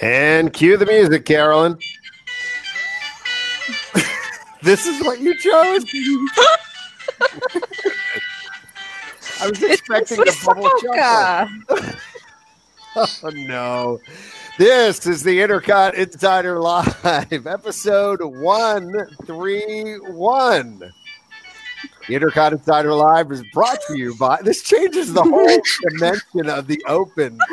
And cue the music, Carolyn. this is what you chose. I was expecting the bubble chuckle. oh no. This is the Intercot Insider Live, episode 131. The Intercot Insider Live is brought to you by this changes the whole dimension of the open.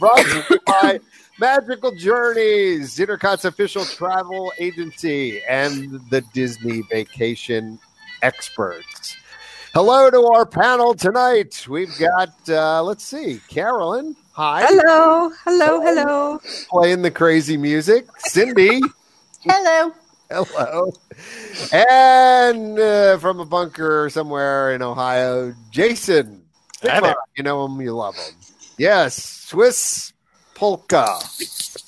brought to you by Magical Journeys, Intercot's official travel agency, and the Disney Vacation Experts. Hello to our panel tonight. We've got, uh, let's see, Carolyn. Hi. Hello. Hello. Hello. Playing the crazy music. Cindy. Hello. Hello. And uh, from a bunker somewhere in Ohio, Jason. You know him, you love him. Yes, Swiss polka.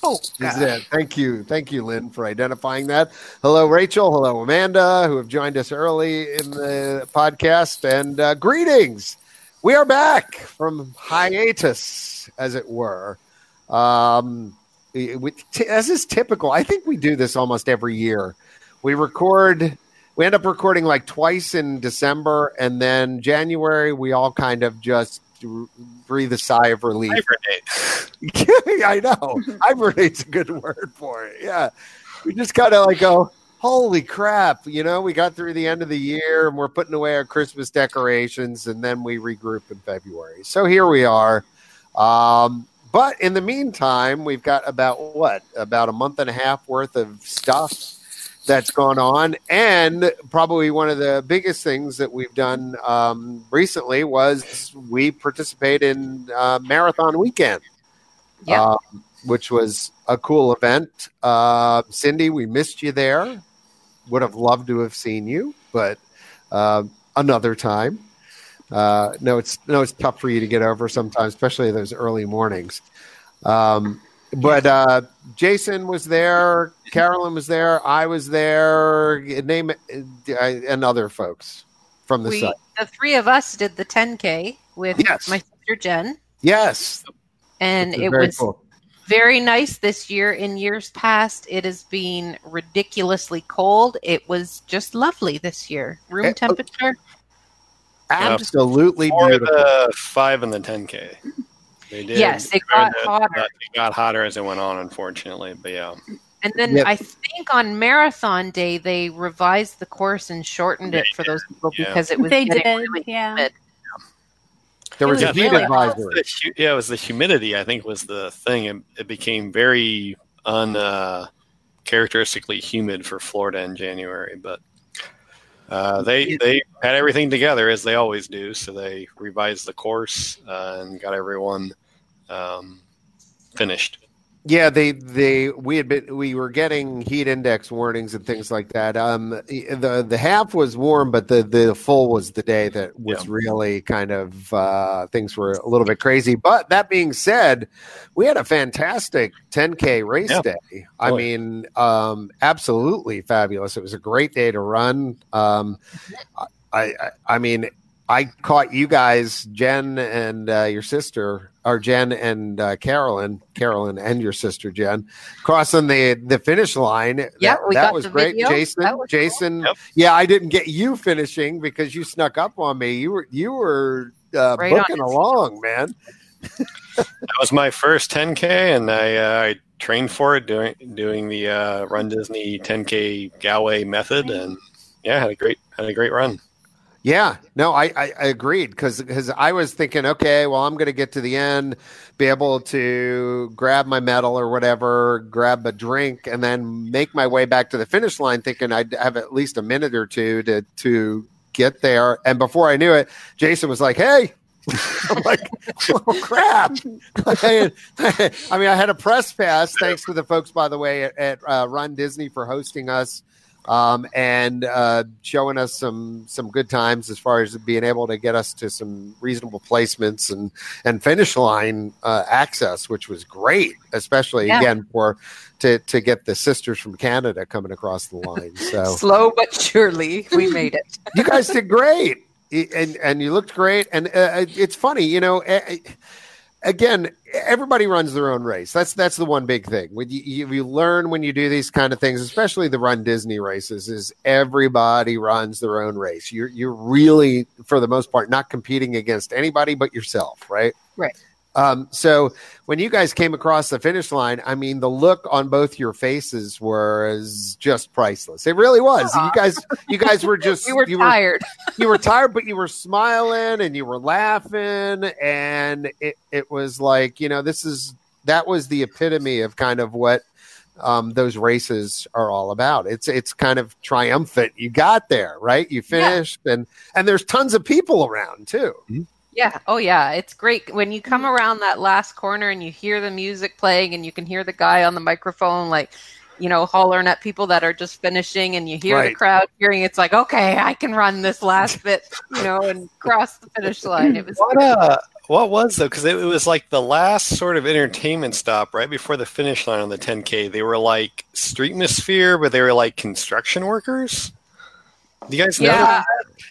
Polka. Is it. Thank you. Thank you, Lynn, for identifying that. Hello, Rachel. Hello, Amanda, who have joined us early in the podcast. And uh, greetings. We are back from hiatus, as it were. Um, we, t- as is typical, I think we do this almost every year. We record, we end up recording like twice in December, and then January, we all kind of just breathe a sigh of relief. I know. Hibernate's a good word for it. Yeah. We just kind of like go, holy crap. You know, we got through the end of the year and we're putting away our Christmas decorations and then we regroup in February. So here we are. Um, but in the meantime, we've got about what? About a month and a half worth of stuff that's gone on. And probably one of the biggest things that we've done um, recently was we participate in uh, Marathon Weekend Yeah. um, which was a cool event. Uh, Cindy, we missed you there. Would have loved to have seen you, but uh, another time. Uh, no, it's no, it's tough for you to get over sometimes, especially those early mornings. Um, but uh, Jason was there, Carolyn was there, I was there, name it, uh, and other folks from the We, site. the three of us did the 10K with Yes. my sister Jen, Yes, and it very was cool. very nice this year. In years past, it has been ridiculously cold. It was just lovely this year. Room Eh, oh, temperature. Absolutely For beautiful. the five and the 10K. They did. Yes, it got to- hotter. It got hotter as it went on, unfortunately. But yeah, And then Yep. I think on marathon day they revised the course and shortened it They for those people yeah. because it was They did, really yeah. humid. There It was was a heat really hot. advisory. The hu- yeah, it was the humidity. I think was the thing. It, it became very uncharacteristically uh, humid for Florida in January, but. Uh, they they had everything together as they always do, so they revised the course uh, and got everyone um, finished. Yeah, they they we had been we were getting heat index warnings and things like that. Um, the the half was warm, but the the full was the day that was Yeah. really kind of uh, things were a little bit crazy. But that being said, we had a fantastic 10k race Yeah. day. I mean, um, absolutely fabulous. It was a great day to run. Um, I, I I mean, I caught you guys, Jen and uh, your sister, or Jen and uh, Carolyn, Carolyn and your sister Jen, crossing the the finish line. Yeah, that, we that got was the great. video. Jason, That was cool. Jason, Yep. yeah, I didn't get you finishing because you snuck up on me. You were you were uh, Right booking along, man. That was my first 10k, and I, uh, I trained for it doing doing the uh, Run Disney 10k Galloway method, and yeah, had a great had a great run. Yeah, no, I, I, agreed because I was thinking, okay, well, I'm going to get to the end, be able to grab my medal or whatever, grab a drink, and then make my way back to the finish line, thinking I'd have at least a minute or two to to get there. And before I knew it, Jason was like, "Hey." I'm like, oh crap! I, mean, I had a press pass. Thanks to the folks, by the way, at, at uh, Run Disney for hosting us um, and uh, showing us some some good times as far as being able to get us to some reasonable placements and and finish line uh, access, which was great, especially Yeah. again for to to get the sisters from Canada coming across the line. So Slow but surely, we made it. you guys did great, and and you looked great. And uh, it's funny, you know. Again, everybody runs their own race. That's that's the one big thing. When you, you, learn when you do these kind of things, especially the Run Disney races, is everybody runs their own race. You're you're really, for the most part, not competing against anybody but yourself, right? Right. Um, so when you guys came across the finish line, I mean, the look on both your faces was just priceless. It really was. You guys, you guys were just we were you tired. you were tired, but you were smiling and you were laughing, and it it was like you know this is that was the epitome of kind of what um, those races are all about. It's it's kind of triumphant. You got there, right? You finished, and and there's tons of people around too. Yeah. Oh, yeah. It's great when you come around that last corner and you hear the music playing and you can hear the guy on the microphone, like, you know, hollering at people that are just finishing and you hear the crowd hearing. It's like, okay, I can run this last bit, you know, and cross the finish line. It was What uh, what was though? Because it, it was like the last sort of entertainment stop right before the finish line on the 10k. They were like streetmosphere, but they were like construction workers. Do you guys know? Yeah.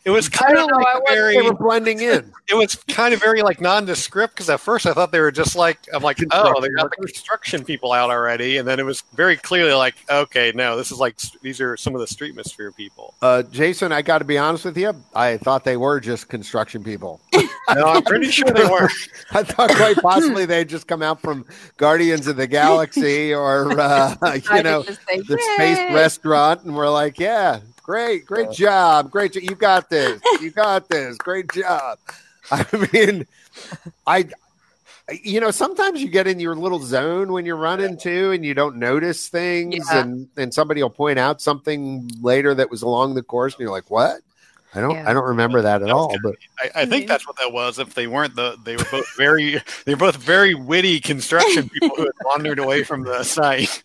It was kind of like very. They were blending in. It was kind of very like nondescript because at first I thought they were just like I'm like oh they got the construction people out already, and then it was very clearly like okay no this is like these are some of the street streetmosphere people. Uh, Jason, I got to be honest with you. I thought they were just construction people. No, I'm pretty sure they were. I thought quite possibly they'd just come out from Guardians of the Galaxy or uh, you decided know say, the space restaurant, and we're like, yeah, great, great job, great, jo- you got this, you got this, great job. I mean, I. You know, sometimes you get in your little zone when you're running too, and you don't notice things, Yeah. and and somebody will point out something later that was along the course, and you're like, "What? I don't, Yeah. I don't remember that at That was all." good. But I, I think that's what that was. If they weren't the, they were both very, they were both very witty construction people who had wandered away from the site.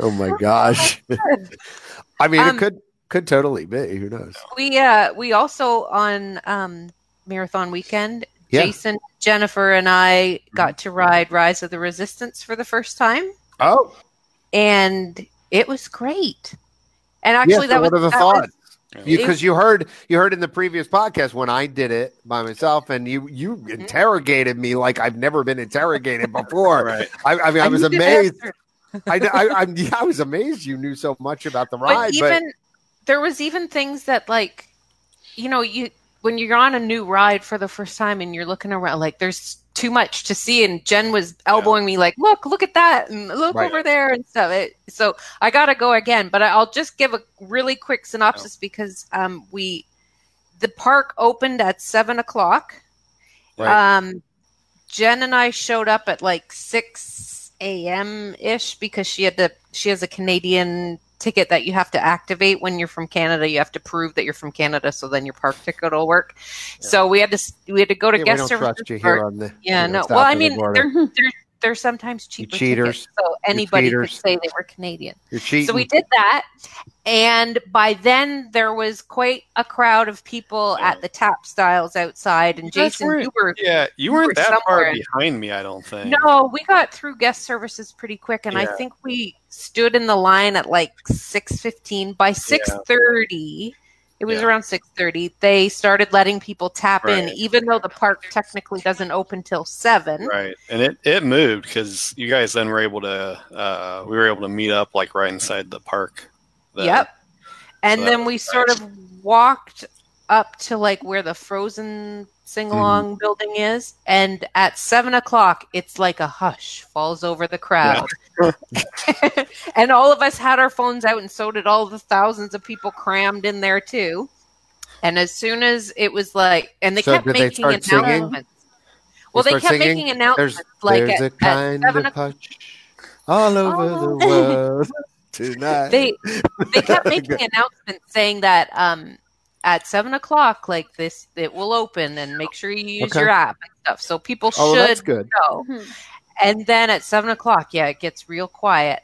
oh my gosh, I mean, Um, it could could totally be. Who knows? We uh we also on um marathon weekend, Yeah. Jason, Jennifer, and I got to ride Rise of the Resistance for the first time, Oh, and it was great. And actually, yeah, so that was what are the that thoughts? because you heard you heard in the previous podcast when I did it by myself, and you you Mm-hmm. interrogated me like I've never been interrogated before. Right. I, I mean, I and was amazed. I, I, I'm- I was amazed you knew so much about the But ride. But, even there was even things that like, you know, you when you're on a new ride for the first time and you're looking around, like there's too much to see. And Jen was elbowing me like, "Look, look at that, and look Right. over there and stuff." It, so I got to go again, but I'll just give a really quick synopsis because um, we the park opened at seven o'clock. Right. Um, Jen and I showed up at like six a.m. ish because she had to. She has a Canadian ticket that you have to activate when you're from Canada. You have to prove that you're from Canada, so then your park ticket will work. So we had to. We had to go to yeah, guest don't services. trust you for- here on the yeah, you know, no. Well, I of the mean, they're, they're they're sometimes cheaper cheaters. tickets, so anybody could say they were Canadian. You're cheating. So we did that, and by then there was quite a crowd of people at the tap styles outside. And You guys Jason, weren't- you were Yeah, you were weren't that far behind me. I don't think. no, we got through guest services pretty quick, and I think we stood in the line at like six fifteen. By six thirty, it was Yeah. around six thirty. They started letting people tap in, even though the park technically doesn't open till seven. Right, and it it moved because you guys then were able to. Uh, we were able to meet up like right inside the park. then. Yep. And So then we was sort of walked up to like where the frozen sing along Mm-hmm. building is. And at seven o'clock, it's like a hush falls over the crowd. and all of us had our phones out, and so did all the thousands of people crammed in there too. And as soon as it was like, and they So kept did they making singing? announcements. Well, they kept singing? making announcements There's like there's at, a kind seven of touch all over the Oh. world tonight. they they kept making announcements saying that um at seven o'clock like this it will open and make sure you use Okay. your app and stuff so people oh, should that's good. go mm-hmm. and then at seven o'clock yeah it gets real quiet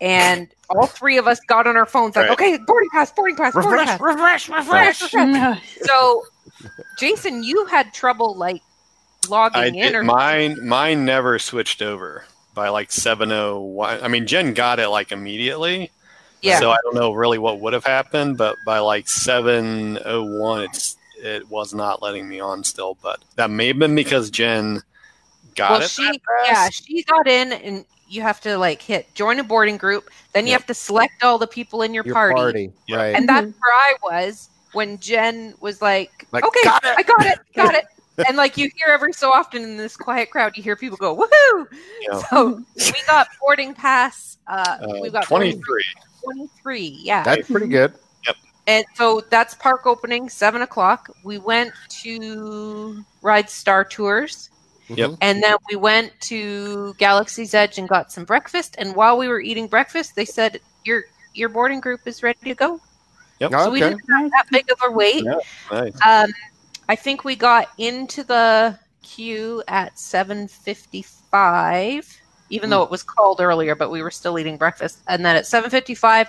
and all three of us got on our phones like Right. okay boarding pass boarding pass boarding Refresh, pass refresh, refresh. refresh. so jason you had trouble like logging I in did, or mine mine never switched over by like seven oh one. I mean, Jen got it like immediately. Yeah So I don't know really what would have happened, but by like seven oh one, it's it was not letting me on still. But that may have been because Jen got well, it. she yeah, she got in, and you have to like hit join a boarding group. Then you Yep. have to select all the people in your, Your party, party, right? and that's where I was when Jen was like, Like, "Okay, got. I got it, got it." And like you hear every so often in this quiet crowd, you hear people go, "Woohoo!" Yeah. So we got boarding pass. Uh, Uh, we got 23. 23, yeah. That's pretty good. Yep. And so that's park opening, seven o'clock. We went to ride Star Tours. Yep. And then we went to Galaxy's Edge and got some breakfast. And while we were eating breakfast, they said, Your your boarding group is ready to go. Yep. So we Okay. didn't have that big of a wait. Yeah. Nice. Um, I think we got into the queue at seven fifty five, even Hmm. though it was called earlier, but we were still eating breakfast. And then at seven fifty five,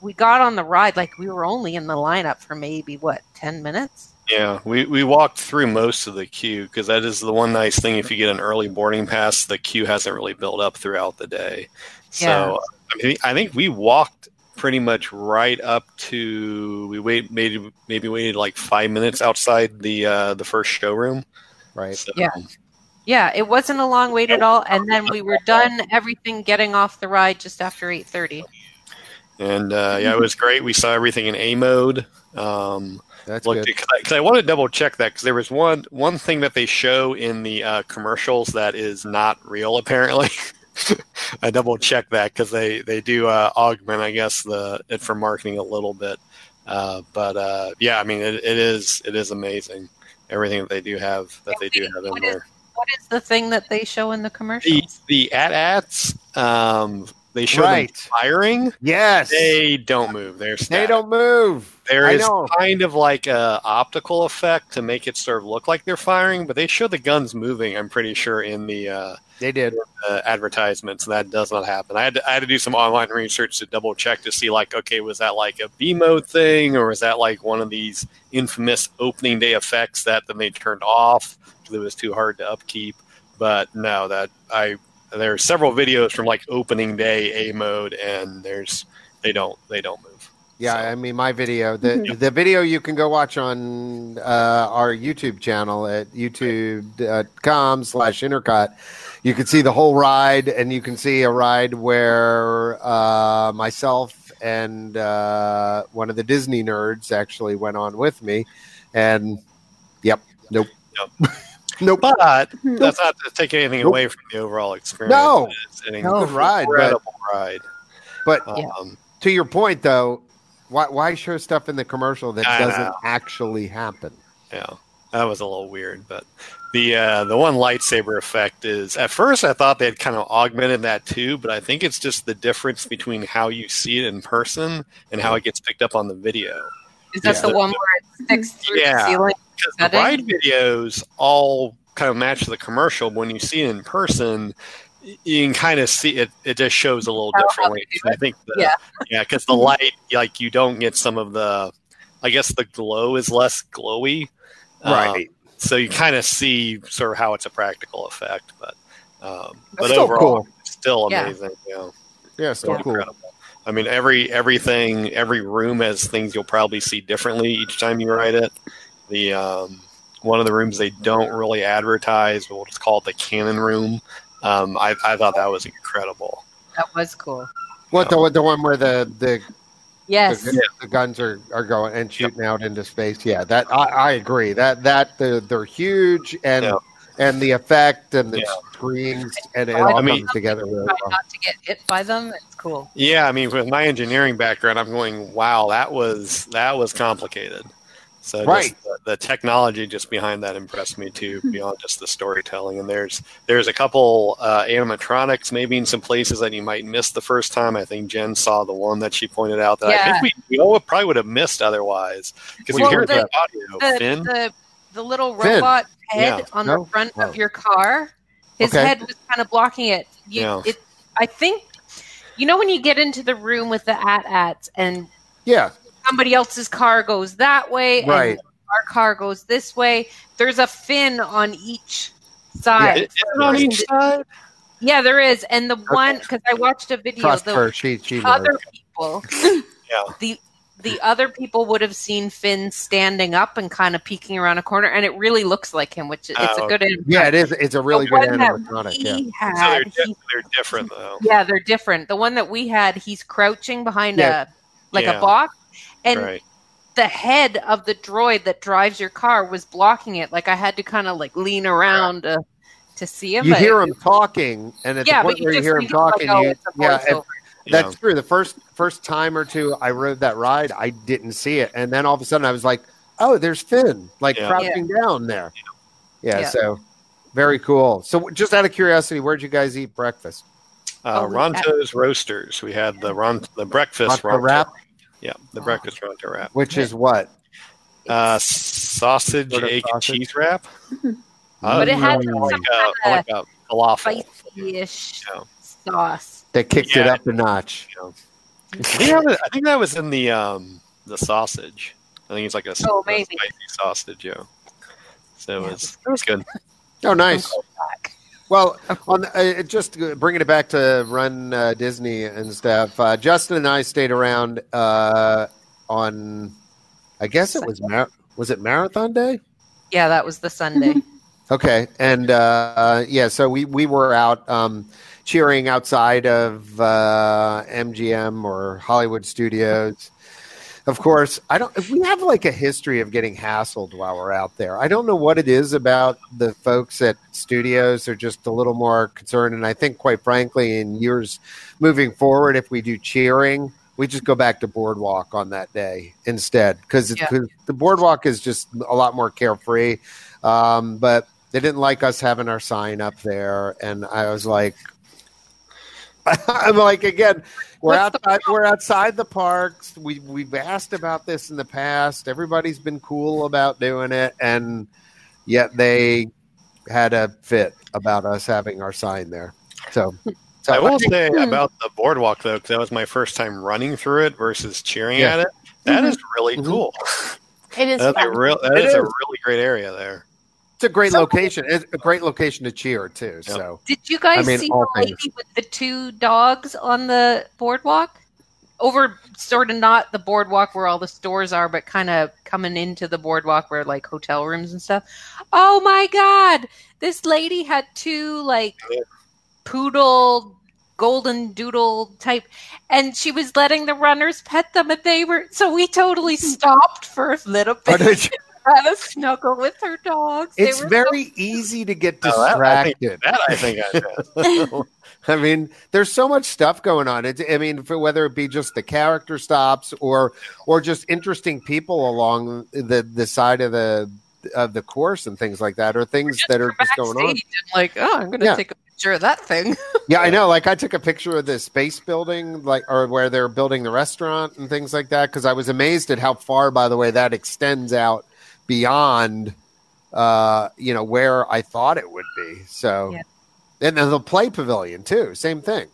we got on the ride. Like we were only in the lineup for maybe what ten minutes. Yeah, we, we walked through most of the queue because that is the one nice thing. If you get an early boarding pass, the queue hasn't really built up throughout the day. So Yeah. I, mean, I think we walked pretty much right up to we wait maybe maybe waited like five minutes outside the uh, the first showroom. Right. So, Yeah. Yeah, it wasn't a long wait at all. And then we were done everything getting off the ride just after eight thirty. And uh, yeah, it was great. We saw everything in A mode. Um, That's looked good. because I, I want to double check that because there was one one thing that they show in the uh, commercials that is not real apparently. I double checked that because they they do uh, augment I guess the it for marketing a little bit, uh, but uh, yeah, I mean it, it is it is amazing everything that they do have that they do have in What is- there. What is the thing that they show in the The commercials? the at-ats um, they show Right. them firing. Yes. They don't move. They're They don't move. There I is know. kind of like a optical effect to make it sort of look like they're firing, but they show the guns moving. I'm pretty sure in the uh, They did. uh, advertisements that does not happen. I had to, I had to do some online research to double check to see like, okay, was that like a B mode thing, or was that like one of these infamous opening day effects that then they turned off because it was too hard to upkeep? But no, that I there are several videos from like opening day A mode, and there's they don't they don't move. Yeah, So- I mean, my video, the the video you can go watch on uh, our YouTube channel at youtube.com slash intercot. You can see the whole ride, and you can see a ride where uh, myself and uh, one of the Disney nerds actually went on with me. And yep, nope. Yep. nope. But that's not to take anything Nope. away from the overall experience. No. it's an No, ride, but- incredible ride. But Yeah. Um, to your point, though, why, why show stuff in the commercial that I doesn't know. actually happen? Yeah, that was a little weird, but the uh, the one lightsaber effect is at first I thought they had kind of augmented that too, but I think it's just the difference between how you see it in person and how it gets picked up on the video. Is that yeah. the one where it sticks through Yeah. the ceiling? Because the ride videos all kind of match the commercial, but when you see it in person, you can kind of see it. It just shows a little How- how differently. I think, the, Yeah. yeah, because the light, like you don't get some of the. I guess the glow is less glowy, Um, so you kind of see sort of how it's a practical effect, but um, but still overall, cool. it's still Yeah. amazing. Yeah, yeah, so Yeah. cool. incredible. I mean, every everything, every room has things you'll probably see differently each time you ride it. The um, one of the rooms they don't really advertise, but we'll just call it the cannon room. Um, I, I thought that was incredible. That was cool. What the the one where the the, Yes. the, the guns are, are going and shooting out into space? Yeah, that I, I agree. That that the, they're huge and Yeah. and the effect and the Yeah. screens and it I all mean- comes together really well. not to get hit by them. It's cool. Yeah, I mean, with my engineering background, I'm going, wow, that was that was complicated. So just Right. the, the technology just behind that impressed me too, beyond just the storytelling. And there's there's a couple uh, animatronics, maybe in some places that you might miss the first time. I think Jen saw the one that she pointed out that I think we, we all probably would have missed otherwise because you hear the- the audio. The, Finn, the the little Finn. robot head Yeah. on No? the front Wow. of your car. His Okay. head was kind of blocking it. You, Yeah. it. I think. You know when you get into the room with the at-ats and Yeah, somebody else's car goes that way Right. and our car goes this way. There's a Finn on each side. Is it on each side? Yeah, there is. And the one because I watched a video, trust the her. She she knows. other people, Yeah. the the other people would have seen Finn standing up and kind of peeking around a corner, and it really looks like him, which it's Oh, a good. Yeah, it is. It's a really The good one that animatronic. we Yeah. So had, they're, di- he- they're different though. yeah, they're different. The one that we had, he's crouching behind Yeah. a like Yeah. a box, and right. the head of the droid that drives your car was blocking it. Like I had to kind of like lean around to, to see him. You hear him talking, and at Yeah, the point but you where you hear him read it like, talking, oh, you, yeah, and. Yeah. that's true. The first first time or two I rode that ride, I didn't see it, and then all of a sudden I was like, "Oh, there's Finn!" Like Yeah. crouching down there. Yeah, Yeah. so very cool. So, just out of curiosity, where'd you guys eat breakfast? Uh, Oh, we Ronto's Roasters. We had the Ron the breakfast Ronto wrap? Yeah, the breakfast Ronto wrap. Which is what? Uh, sausage, Sort of egg, sausage. and cheese wrap. But it had Mm. like some a, kind like a falafel. spicy-ish Yeah. sauce. They kicked it up a notch. I think, that was, I think that was in the um the sausage. I think it's like a, s- Oh, a spicy sausage, yeah. So it was it was good. Oh, nice. Back. Well, on uh, just bringing it back to Run uh, Disney and stuff. Uh, Justin and I stayed around uh, on, I guess it was Mar- was it Marathon Day? Yeah, that was the Sunday. Okay, and uh, yeah, so we we were out um, cheering outside of uh, MGM or Hollywood Studios. Of course, I don't. If We have like a history of getting hassled while we're out there. I don't know what it is about the folks at studios. They're just a little more concerned, and I think, quite frankly, in years moving forward, if we do cheering, we just go back to boardwalk on that day instead because Yeah. the boardwalk is just a lot more carefree. Um, but they didn't like us having our sign up there, and I was like, I'm like again, we're What's the outside. We're outside the parks. We we've asked about this in the past. Everybody's been cool about doing it, and yet they had a fit about us having our sign there. So, so I will think- say Hmm. about the boardwalk though, because that was my first time running through it versus cheering Yeah. at it. That is really Mhm. cool. It is That's a real. That It is a really great area there. It's a great So- location. It's a great location to cheer too. So, Did you guys I mean, see the lady with the two dogs on the boardwalk? Over sort of not the boardwalk where all the stores are, but kind of coming into the boardwalk where like hotel rooms and stuff. Oh my god! This lady had two like poodle golden doodle type and she was letting the runners pet them and they were so we totally stopped for a little bit it's, had a snuggle with her dogs it's were so very easy to get Oh, that- I think- distracted. That I think I did. I mean, there's so much stuff going on. It's, I mean, for whether it be just the character stops or or just interesting people along the the side of the of the course and things like that, or things that are just going on. like, oh, I'm going to Yeah. take a picture of that thing. Yeah, I know. Like, I took a picture of the space building, like, or where they're building the restaurant and things like that, because I was amazed at how far, by the way, that extends out beyond, uh, you know, where I thought it would be. So, Yeah. and then the play pavilion too, same thing.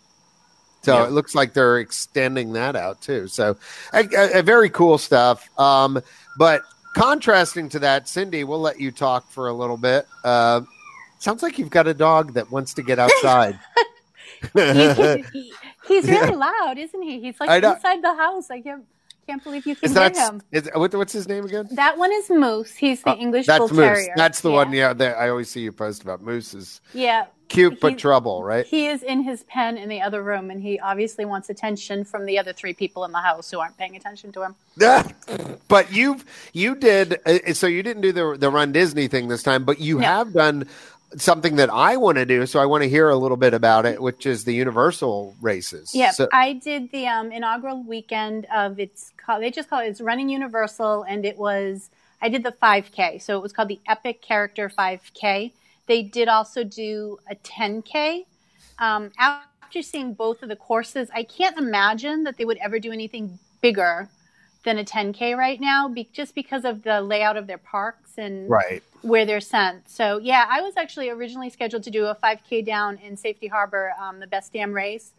So Yeah. it looks like they're extending that out too. So, a, a- a very cool stuff. Um, but contrasting to that, Cindy, we'll let you talk for a little bit. Uh, sounds like you've got a dog that wants to get outside. He- he- he's really loud, isn't he? He's like inside the house. I can't can't believe you can Is that him. is what, what's his name again? That one is Moose. He's the Uh, English That's Bull Moose. Terrier. That's the yeah. one. Yeah, that I always see you post about. Moose is Yeah, cute but He- trouble, right? he is in his pen in the other room, and he obviously wants attention from the other three people in the house who aren't paying attention to him. but you've you did uh, so you didn't do the the Run Disney thing this time, but you No. have done something that I want to do. So I want to hear a little bit about it, which is the Universal races. Yeah, So, I did the um, inaugural weekend of it's called. They just call it. It's running Universal, and it was. I did the 5K, so it was called the Epic Character 5K. They did also do a 10K. Um, after seeing both of the courses, I can't imagine that they would ever do anything bigger than a 10K right now, be, just because of the layout of their parks and right. where they're sent. So yeah, I was actually originally scheduled to do a 5K down in Safety Harbor, um, the Best Damn Race,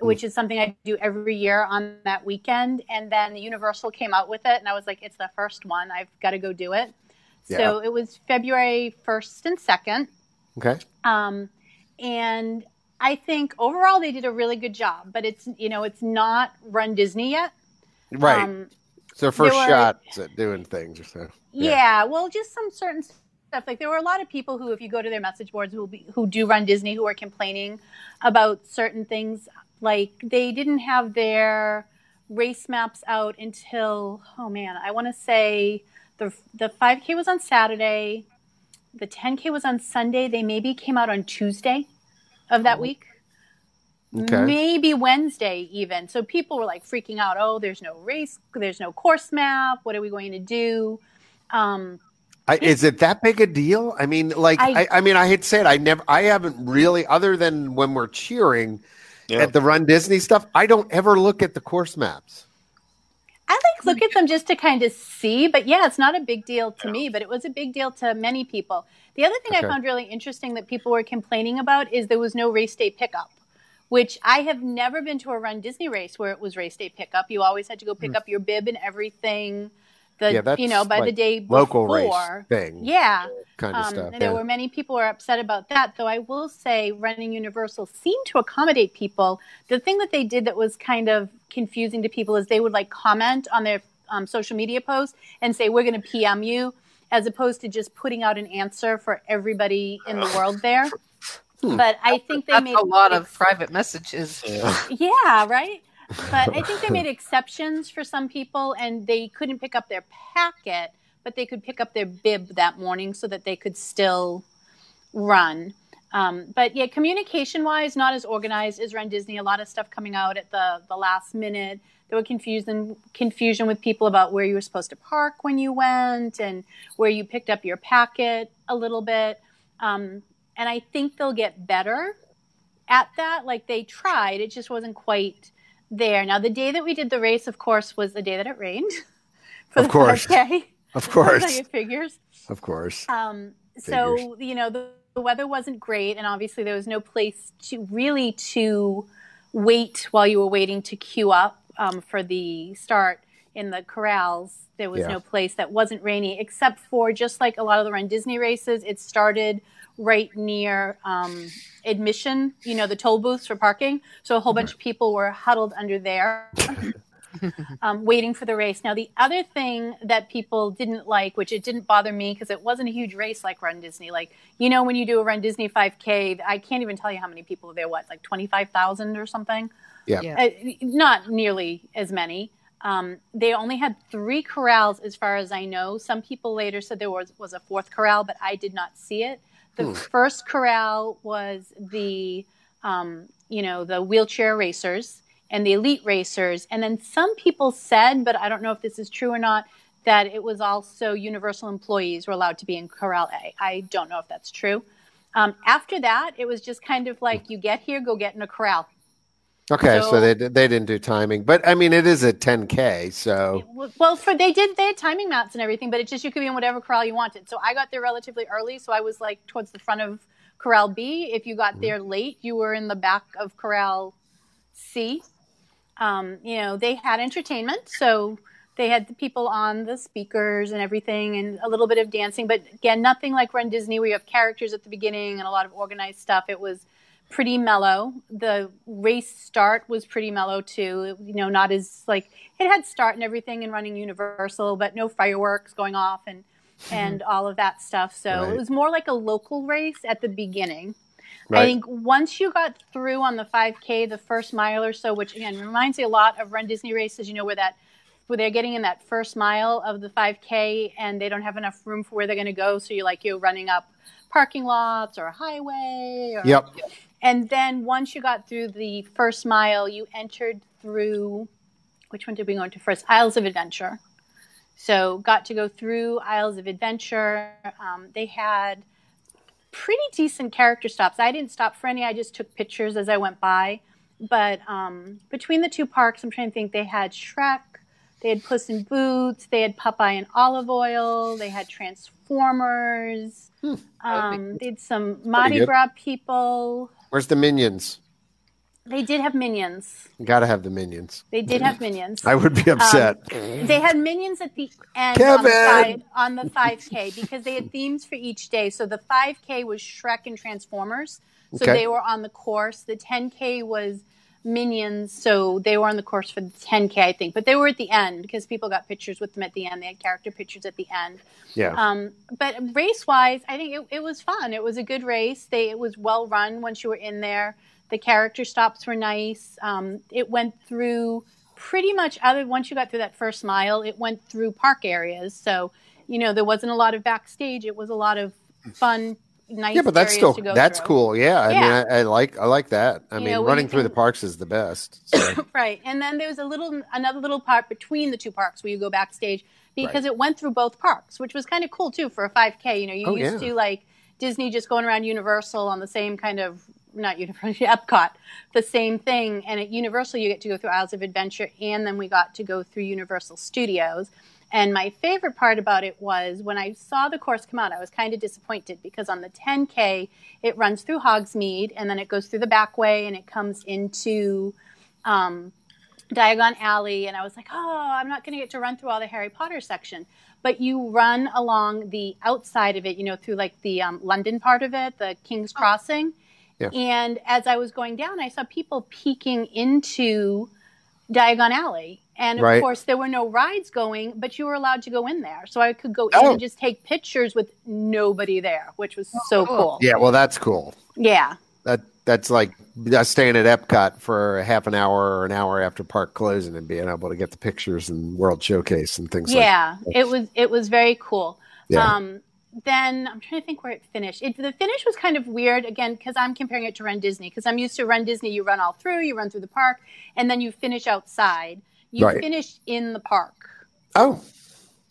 which is something I do every year on that weekend. And then Universal came out with it, and I was like, it's the first one. I've got to go do it. So it was February 1st and 2nd. Okay. Um, and I think overall they did a really good job, but it's, you know, it's not Run Disney yet. Right. Um, So first There were- shots at doing things. Or so Yeah. Yeah. well, just some certain stuff. Like there were a lot of people who, if you go to their message boards, who be, who do run Disney, who are complaining about certain things. Like they didn't have their race maps out until oh man, I want to say the the 5K was on Saturday, the 10K was on Sunday. They maybe came out on Tuesday of that oh. week. Okay. Maybe Wednesday even. So people were like freaking out. Oh, there's no race, there's no course map. What are we going to do? Um, I, is it that big a deal? I mean, like, I, I- I, mean, I hate to say it. I never, I haven't really, other than when we're cheering Yeah. at the Run Disney stuff. I don't ever look at the course maps. I like look at them just to kind of see, but yeah, it's not a big deal to me, but it was a big deal to many people. The other thing Okay. I found really interesting that people were complaining about is there was no race day pickup, which I have never been to a Run Disney race where it was race day pickup. You always had to go pick up your bib and everything. The. Yeah, that's you know by the like day Local before. race thing, Yeah, kind of um, stuff. and there were many people who were upset about that, though I will say Running Universal seemed to accommodate people. The thing that they did that was kind of confusing to people is they would like comment on their um, social media posts and say, We're going to PM you, as opposed to just putting out an answer for everybody in the world there. Hmm. But I think they That's made a lot of private messages. Yeah. yeah, right. But I think they made exceptions for some people, and they couldn't pick up their packet, but they could pick up their bib that morning so that they could still run. Um, but yeah, communication wise, not as organized as Run Disney. A lot of stuff coming out at the the last minute. There were confusion confusion with people about where you were supposed to park when you went and where you picked up your packet a little bit. Um, and I think they'll get better at that. Like they tried, it just wasn't quite there. Now, the day that we did the race, of course, was the day that it rained. Of course. 5K. of course, how it figures. of course. Um, so you know the, the weather wasn't great, and obviously there was no place to really to wait while you were waiting to queue up um, for the start in the corrals. There was Yeah. no place that wasn't rainy, except for just like a lot of the Run Disney races. It started right near um, admission, you know, the toll booths for parking. So a whole bunch of people were huddled under there um, waiting for the race. Now, the other thing that people didn't like, which it didn't bother me because it wasn't a huge race like Run Disney. Like, you know, when you do a Run Disney 5K, I can't even tell you how many people there, what, like 25,000 or something? Yeah. Yeah. Uh, not nearly as many. Um, they only had three corrals, as far as I know. Some people later said there was, was a fourth corral, but I did not see it. The Hmm. first corral was the, um, you know, the wheelchair racers and the elite racers. And then some people said, but I don't know if this is true or not, that it was also universal employees were allowed to be in Corral A. I don't know if that's true. Um, after that, it was just kind of like you get here, go get in a corral. Okay, so, so- they they didn't do timing, but I mean, it is a 10k, so Well, for they did they had timing mats and everything, but it's just you could be in whatever corral you wanted. So I got there relatively early, so I was like towards the front of corral B. If you got there late, you were in the back of corral C. Um, you know, they had entertainment, so they had the people on the speakers and everything, and a little bit of dancing. But again, nothing like Run Disney, where you have characters at the beginning and a lot of organized stuff. It was pretty mellow. The race start was pretty mellow too. You know, not as like it had start and everything and running Universal, but no fireworks going off and mm-hmm. and all of that stuff. So Right. it was more like a local race at the beginning. I think once you got through on the 5K, the first mile or so, which again reminds me a lot of Run Disney races, you know, where that where they're getting in that first mile of the 5K and they don't have enough room for where they're going to go, so you're like you're running up parking lots or a highway. Or, Yep. And then once you got through the first mile, you entered through which one did we go into first? Islands of Adventure. So got to go through Islands of Adventure. Um, they had pretty decent character stops. I didn't stop for any. I just took pictures as I went by. But um, between the two parks, I'm trying to think. They had Shrek, they had Puss in Boots, they had Popeye and Olive Oyl, they had Transformers. Um, they had some Mardi. Gras people. Where's the minions? They did have minions. Got to have the minions. They did have minions. I would be um, upset. They had minions at the end on the, Kevin! on the 5K because they had themes for each day. So the 5K was Shrek and Transformers. So Okay. they were on the course. The 10K was minions. So they were on the course for the 10K, I think, but they were at the end because people got pictures with them at the end. They had character pictures at the end. Yeah. Um, but race wise, I think it, it was fun. It was a good race. They, it was well run once you were in there. The character stops were nice. Um, it went through pretty much other once you got through that first mile, it went through park areas. So, you know, there wasn't a lot of backstage. It was a lot of fun, nice. yeah, but that's still that's through. cool. Yeah, I Yeah. mean, I, I like I like that. I You mean, know, running you through the parks is the best. So. right. And then there was a little another little part between the two parks where you go backstage because Right. it went through both parks, which was kind of cool too for a 5K. You know, you Oh, used yeah. to like Disney just going around Universal on the same kind of not Universal, Epcot, the same thing. And at Universal, you get to go through Islands of Adventure, and then we got to go through Universal Studios. And my favorite part about it was when I saw the course come out, I was kind of disappointed because on the 10K, it runs through Hogsmeade and then it goes through the back way and it comes into um, Diagon Alley. And I was like, oh, I'm not going to get to run through all the Harry Potter section. But you run along the outside of it, you know, through like the um, London part of it, the King's Crossing. Yeah. And as I was going down, I saw people peeking into Diagon Alley. And of Right. course, there were no rides going, but you were allowed to go in there. So I could go in Oh. and just take pictures with nobody there, which was so cool. cool. Yeah, well, that's cool. Yeah. That that's like staying at Epcot for a half an hour or an hour after park closing and being able to get the pictures and World Showcase and things like. yeah it was it was very cool Yeah. um then i'm trying to think where it finished. It, the finish was kind of weird again because i'm comparing it to run disney because i'm used to run disney you run all through you run through the park and then you finish outside. You Right. finished in the park. Oh,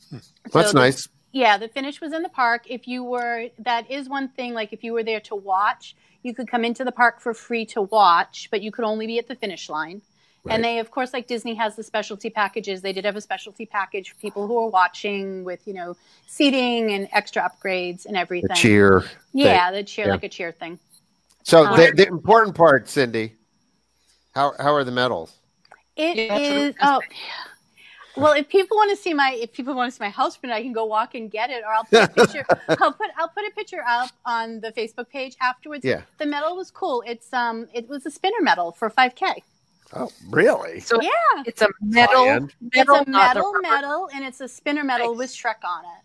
hmm. that's the- nice. yeah the finish was in the park. If you were that is one thing like if you were there to watch you could come into the park for free to watch but you could only be at the finish line Right. and they of course like disney has the specialty packages they did have a specialty package for people who are watching with you know seating and extra upgrades and The everything cheer. yeah the cheer Yeah. like a cheer thing So Um, the, the important part, Cindy. How how are the medals? It is. Yeah, that's what I was oh well if people want to see my if people want to see my house print i can go walk and get it or i'll put a picture i'll put i'll put a picture up on the facebook page afterwards Yeah. the medal was cool it's um it was a spinner medal for 5k Oh, really? So yeah it's a metal, metal, it's a not the metal medal and it's a spinner medal Nice. with shrek on it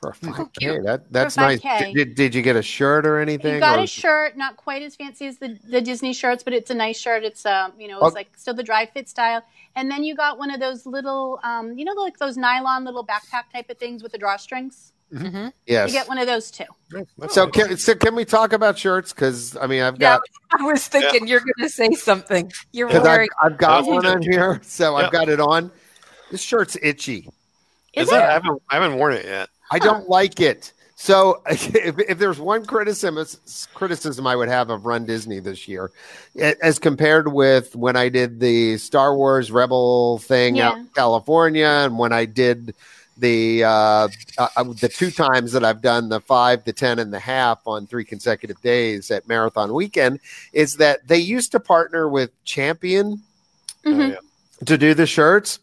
For a five K, that that's nice. Did, did you get a shirt or anything? You got or- a shirt, not quite as fancy as the, the Disney shirts, but it's a nice shirt. It's um, you know, it's Oh. like still the dry fit style. And then you got one of those little, um, you know, like those nylon little backpack type of things with the drawstrings. Mhm. Yes. You get one of those too. So can, so can we talk about shirts? Because I mean, I've got. Yeah, I was thinking you're going to say something. You're because I've. I've got one on here, so Yeah. I've got it on. This shirt's itchy. Is Is it? it? I haven't, I haven't worn it yet. I don't like it. So if, if there's one criticism criticism I would have of Run Disney this year, as compared with when I did the Star Wars Rebel thing out in California, and when I did the uh, uh, the two times that I've done the five, the ten, and the half on three consecutive days at Marathon Weekend, is that they used to partner with Champion Oh, Mhm. yeah. to do the shirts.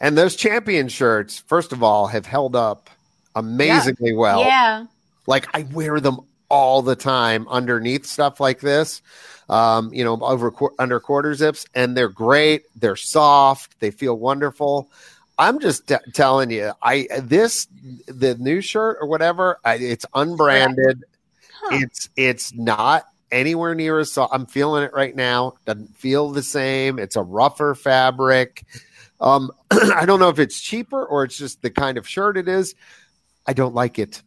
And those champion shirts, first of all, have held up amazingly well. yeah. Like I wear them all the time underneath stuff like this, um, you know, over under quarter zips, and they're great. They're soft. They feel wonderful. I'm just t- telling you, I this the new shirt or whatever, I, it's unbranded. Huh. It's it's not anywhere near as soft. I'm feeling it right now. Doesn't feel the same. It's a rougher fabric. Um, I don't know if it's cheaper or it's just the kind of shirt it is. I don't like it.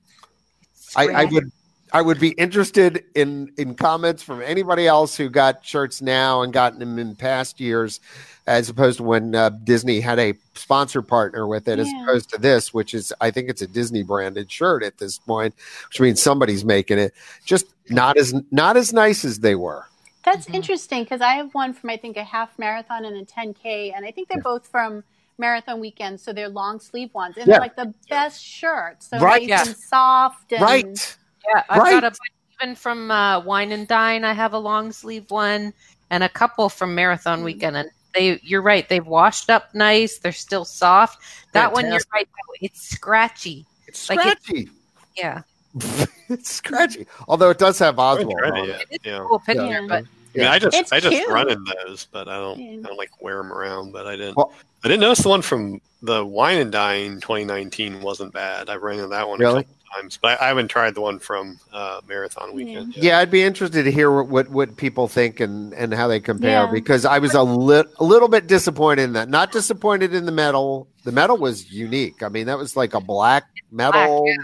I, I would I would be interested in in comments from anybody else who got shirts now and gotten them in past years, as opposed to when uh, Disney had a sponsor partner with it, as opposed to this, which is I think it's a Disney branded shirt at this point, which means somebody's making it. Just not as not as nice as they were. That's Mhm. interesting because I have one from I think a half marathon and a 10k, and I think they're both from marathon weekend, so they're long sleeve ones, and Yeah. they're like the best shirts, so Right. nice and soft, and Right. Yeah, I've Right. got a bunch even from uh, Wine and Dine. I have a long sleeve one, and a couple from Marathon Weekend. And they, you're right, they've washed up nice. They're still soft. That one, you're right. It's scratchy. It's Like it- scratchy. Yeah, it's scratchy. Although it does have I haven't Oswald. tried on it it. it's Yeah. a cool picture, Yeah. but I mean, I just It's I just cute. run in those, but I don't Yeah. I don't like wear them around. But I didn't Well- I didn't notice the one from the Wine and Dine 2019 wasn't bad. I ran in that one Really? a couple times, but I, I haven't tried the one from uh, Marathon Weekend. yet. Yeah, I'd be interested to hear what, what, what people think and, and how they compare Yeah. because I was a, lit a little bit disappointed in that. Not disappointed in the metal. The metal was unique. I mean, that was like a black metal. Black, yeah.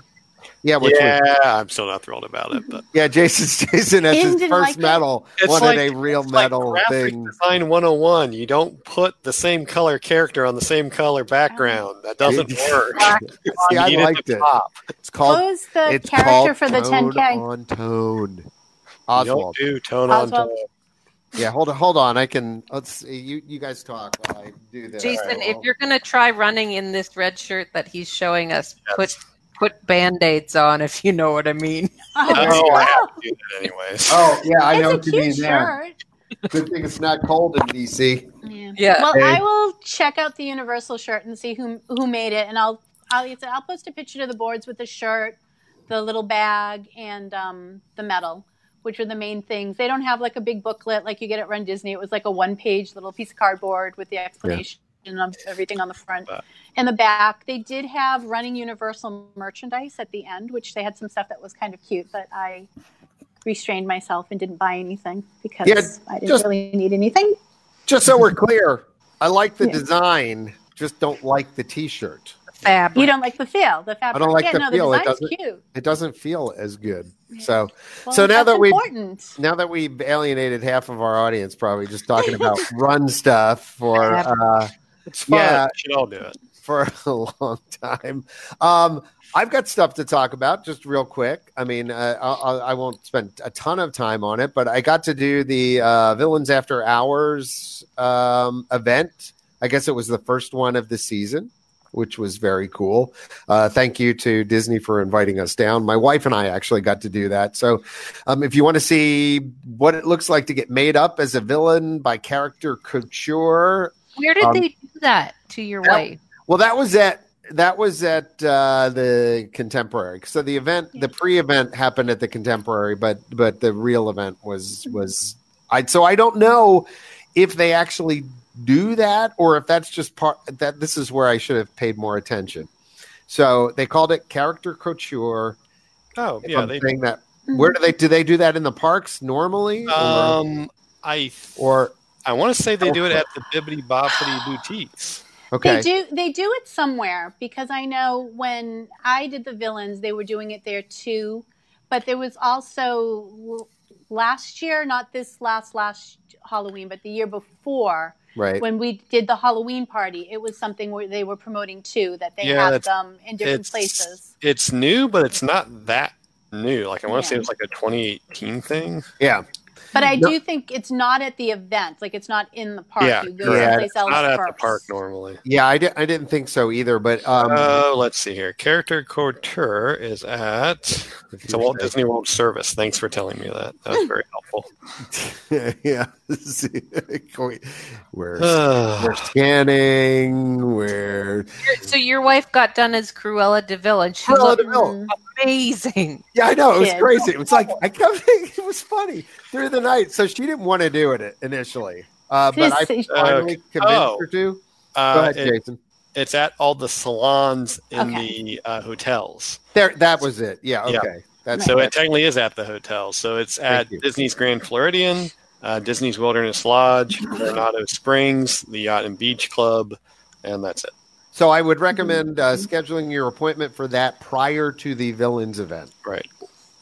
Which yeah, was I'm still not thrilled about it, but yeah. Jason Jason as his first like it? metal It's wanted like- a real it's like metal graphic thing. design 101. You don't put the same color character on the same color background. That doesn't work. See, I liked it. top. It's called. What was the it's character called for the tone 10K? on tone. You Oswald. don't do tone on tone. Yeah, hold on, hold on. I can. Let's. You you guys talk while I do this. Jason, All right, if you're gonna try running in this red shirt that he's showing us, put put band-aids on if you know what I mean. Oh, Oh, I have to do that anyways. Oh yeah, I know it's what a you mean cute there. Good thing it's not cold in DC. Yeah. Yeah. Well, Hey. I will check out the Universal shirt and see who who made it, and I'll I'll I'll post a picture to the boards with the shirt, the little bag, and um, the medal, which are the main things. They don't have like a big booklet like you get at Run Disney. It was like a one page little piece of cardboard with the explanation of everything on the front But- and the back. They did have running Universal merchandise at the end, which they had some stuff that was kind of cute, but I restrained myself and didn't buy anything because Yeah, I didn't just- really need anything. Just so we're clear, I like the Yeah. design, just don't like the T-shirt. Fabric. You don't like the feel, the fabric. I don't like yeah, the no, feel. the It doesn't- cute. It doesn't feel as good. So Well, So now that we- now that we've alienated half of our audience, probably just talking about run stuff for uh, It's fun. Yeah. We should all do it. for a long time. Um, I've got stuff to talk about just real quick. I mean, uh, I'll, I won't spend a ton of time on it, but I got to do the uh, Villains After Hours um, event. I guess it was the first one of the season, which was very cool. Uh, thank you to Disney for inviting us down. My wife and I actually got to do that. So, um, if you want to see what it looks like to get made up as a villain by character couture, Where did Um, they do that to your that- wife? well, that was at that was at uh, the contemporary. So the event, the pre-event happened at the contemporary, but but the real event was was I. So I don't know if they actually do that or if that's just part that. This is where I should have paid more attention. So they called it character couture. Oh, yeah. I'm They, saying that. Where do they do they do that in the parks normally, or, um, I or I want to say they oh. do it at the Bibbidi Bobbidi boutiques. okay? They do they do it somewhere because I know when I did the villains, they were doing it there too. But there was also last year, not this last last Halloween, but the year before, right. when we did the Halloween party, it was something where they were promoting too, that they Yeah, have them in different it's- places. It's new, but it's not that new. Like I want to say it's like a 2018 thing. yeah. But I No- do think it's not at the event, like it's not in the park. Yeah, you go correct. someplace else Not at first. the park normally. Yeah, I, di- I didn't think so either, but um, Oh, let's see here. Character Couture is at if it's a Walt Disney World service. Thanks for telling me that. That was very helpful. yeah. we're we're scanning. We're So your wife got done as Cruella de Vil, and she Cruella looked de Vil. Amazing. yeah, I know it was Kid. crazy. It was like I kept it was funny through the night. So she didn't want to do it initially, uh, but I This- finally convinced Oh. her to. Go Uh, ahead, it- Jason. it's at all the salons in Okay. the uh, hotels. There, that was it. Yeah, Yeah. okay. That's So it technically is at the hotel. So it's at. Disney's Grand Floridian, uh, Disney's Wilderness Lodge, Coronado Springs, the Yacht and Beach Club, and that's it. So I would recommend uh, scheduling your appointment for that prior to the villains event. Right.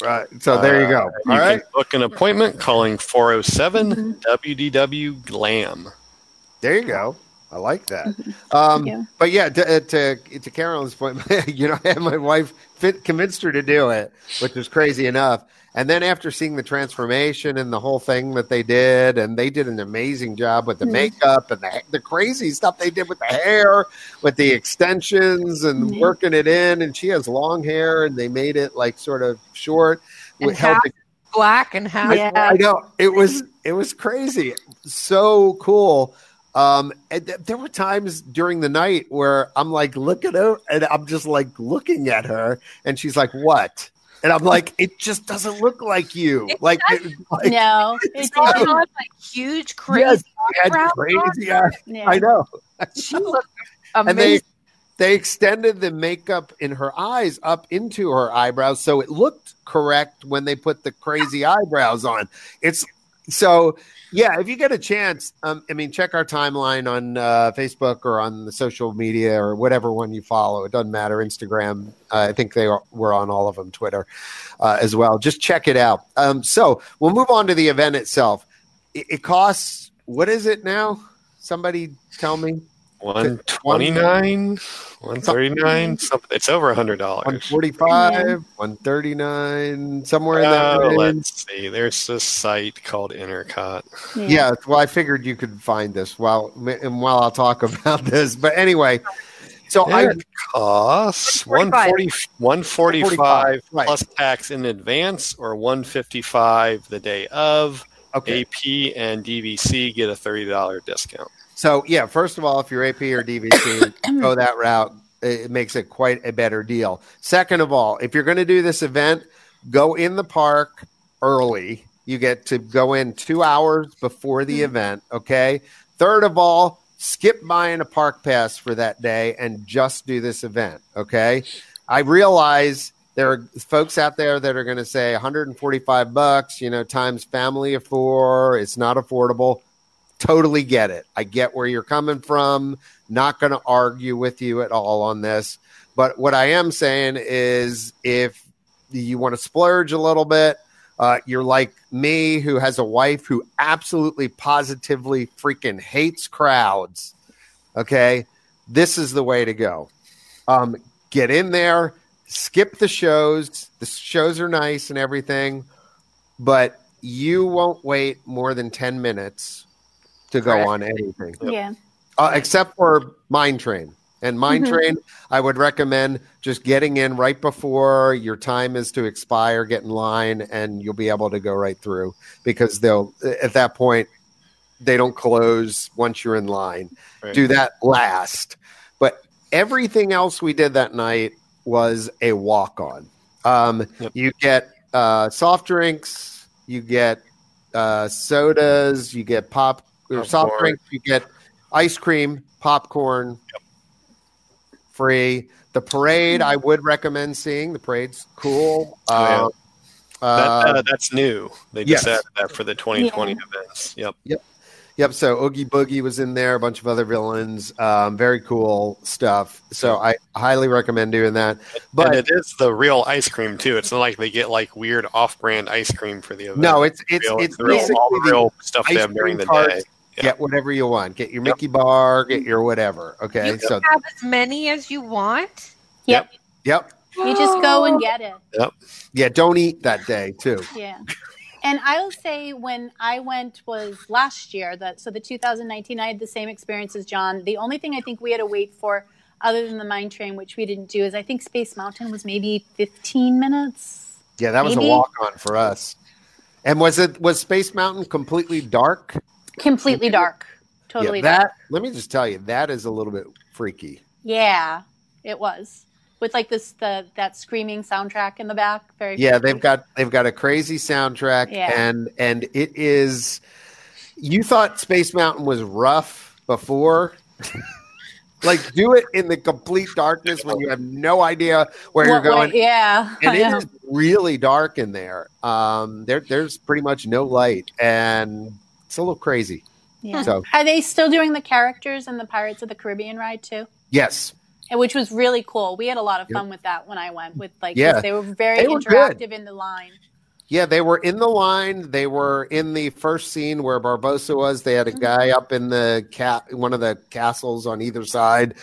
Right. So there you go. Uh, All you right. can book an appointment calling 407 Mhm. WDW GLAM. There you go. I like that. Um, you. but yeah, to, uh, to to Carolyn's point, you know, I had my wife fit, convinced her to do it, which was crazy enough. And then after seeing the transformation and the whole thing that they did, and they did an amazing job with the Mhm. makeup and the, the crazy stuff they did with the hair, with the extensions and Mhm. working it in. And she has long hair, and they made it like sort of short. And half black and half Yeah. I know it was it was crazy, so cool. Um, and th- there were times during the night where I'm like looking at her, and I'm just like looking at her, and she's like, "What?" And I'm like, it just doesn't look like you. It like, it, like no, It's didn't. on like huge, crazy yes, eyebrows crazy eyes. Yeah. I know. She looked and they amazing. they extended the makeup in her eyes up into her eyebrows so it looked correct when they put the crazy eyebrows on it's so yeah if you get a chance um, i mean check our timeline on uh, facebook or on the social media or whatever one you follow. It doesn't matter. Instagram uh, i think they are, were on all of them twitter uh, as well. Just check it out. Um, so we'll move on to the event itself. It, it costs what is it now? Somebody tell me 129 139 something it's over a hundred dollars. 145 139 somewhere in that uh, range. let's see. There's this site called intercot. Yeah. Well i figured you could find this while and while i'll talk about this but anyway so i it costs 140 145 145, right. plus tax in advance or 155 the day of. Okay. Ap and dvc get a $30 discount so yeah first of all if you're ap or dvc go that route. It makes it quite a better deal. Second of all if you're going to do this event go in the park early. You get to go in two hours before the hmm. event okay? Third of all skip buying a park pass for that day and just do this event okay? I realize there are folks out there that are going to say 145 bucks you know times family of four it's not affordable totally get it. I get where you're coming from. Not going to argue with you at all on this. But what i am saying is if you want to splurge a little bit uh, you're like me who has a wife who absolutely positively freaking hates crowds okay? This is the way to go. Um, get in there skip the shows. The shows are nice and everything but you won't wait more than 10 minutes to go Correct. on anything Yeah. uh, except for Mine Train. And Mine Mhm. Train, I would recommend just getting in right before your time is to expire, get in line, and you'll be able to go right through because they'll, at that point, they don't close once you're in line. Right. Do that last. But everything else we did that night was a walk on. Um, Yep. You get uh, soft drinks, you get uh, sodas, you get pop or soft Popcorn. drinks, you get ice cream, popcorn, free. The parade, I would recommend seeing. The parade's cool. Oh, yeah. Uh, that, uh, uh, that's new they just yes. added that for the 2020 events yep Yep. Yep. So Oogie Boogie was in there, a bunch of other villains. Um, very cool stuff. So I highly recommend doing that. But and it is the real ice cream too. It's not like they get like weird off-brand ice cream for the event. no, it's it's real, it's the real, basically all the the real stuff they have during the carts. day. Yeah. get whatever you want. Get your Mickey bar, get mm-hmm. your whatever. Okay. you So have as many as you want. Yep. yep. You just go and get it. Yep. Yeah, don't eat that day too. Yeah. And I will say when I went was last year, that so the 2019, I had the same experience as John. The only thing I think we had to wait for, other than the mine train, which we didn't do, is I think Space Mountain was maybe 15 minutes. Yeah, that was a walk on for us. And was it was Space Mountain completely dark? Completely dark. Totally yeah, dark. that let me just tell you, that is a little bit freaky. Yeah, it was. With like this the that screaming soundtrack in the back. Very Yeah, creepy. they've got they've got a crazy soundtrack Yeah. and and it is you thought Space Mountain was rough before. like do it in the complete darkness when you have no idea where What you're going. yeah. and it is really dark in there. Um, there, there's pretty much no light, and it's a little crazy. Yeah. So Are they still doing the characters in the Pirates of the Caribbean ride too? yes, which was really cool. We had a lot of Yep. fun with that when I went. With like Yeah. they were very They were interactive good. in the line. yeah, they were in the line. They were in the first scene where Barbossa was. They had Mm-hmm. a guy up in the cat, one of the castles on either side,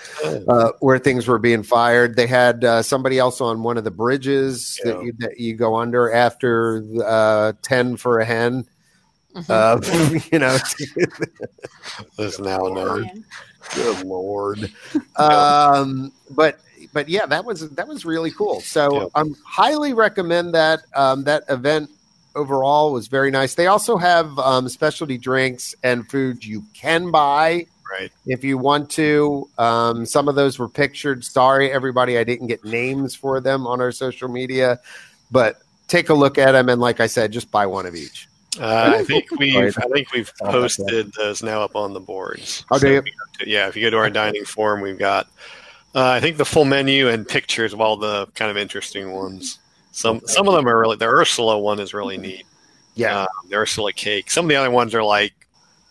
uh, where things were being fired. They had uh, somebody else on one of the bridges Yeah. that, you, that you go under after uh, ten for a hen. Mhm. Uh, you know, There's now known. Good lord. um, but but yeah, that was that was really cool. So Yeah. um, highly recommend that. Um, that event overall was very nice. They also have um, specialty drinks and food you can buy Right. if you want to. Um, some of those were pictured. Sorry, everybody, I didn't get names for them on our social media. but take a look at them and like I said, just buy one of each. Uh, I think we've I think we've posted those now up on the boards. Oh, do if to- yeah, if you go to our dining forum, we've got uh, I think the full menu and pictures of all the kind of interesting ones. Some some of them are really the Ursula one is really neat. Yeah. Uh, the Ursula cake. Some of the other ones are like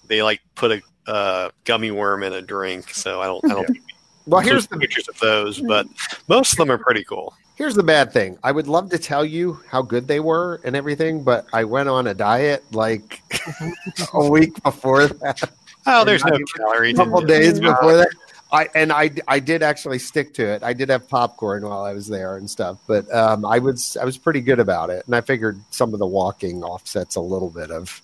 they like put a uh, gummy worm in a drink. So I don't I don't think well, here's the pictures of those, but most of them are pretty cool. here's the bad thing. I would love to tell you how good they were and everything, but I went on a diet like a week before that. Oh, there's no calories. A couple days it. before that. I and I I did actually stick to it. I did have popcorn while I was there and stuff, but um, I was I was pretty good about it, and I figured some of the walking offsets a little bit of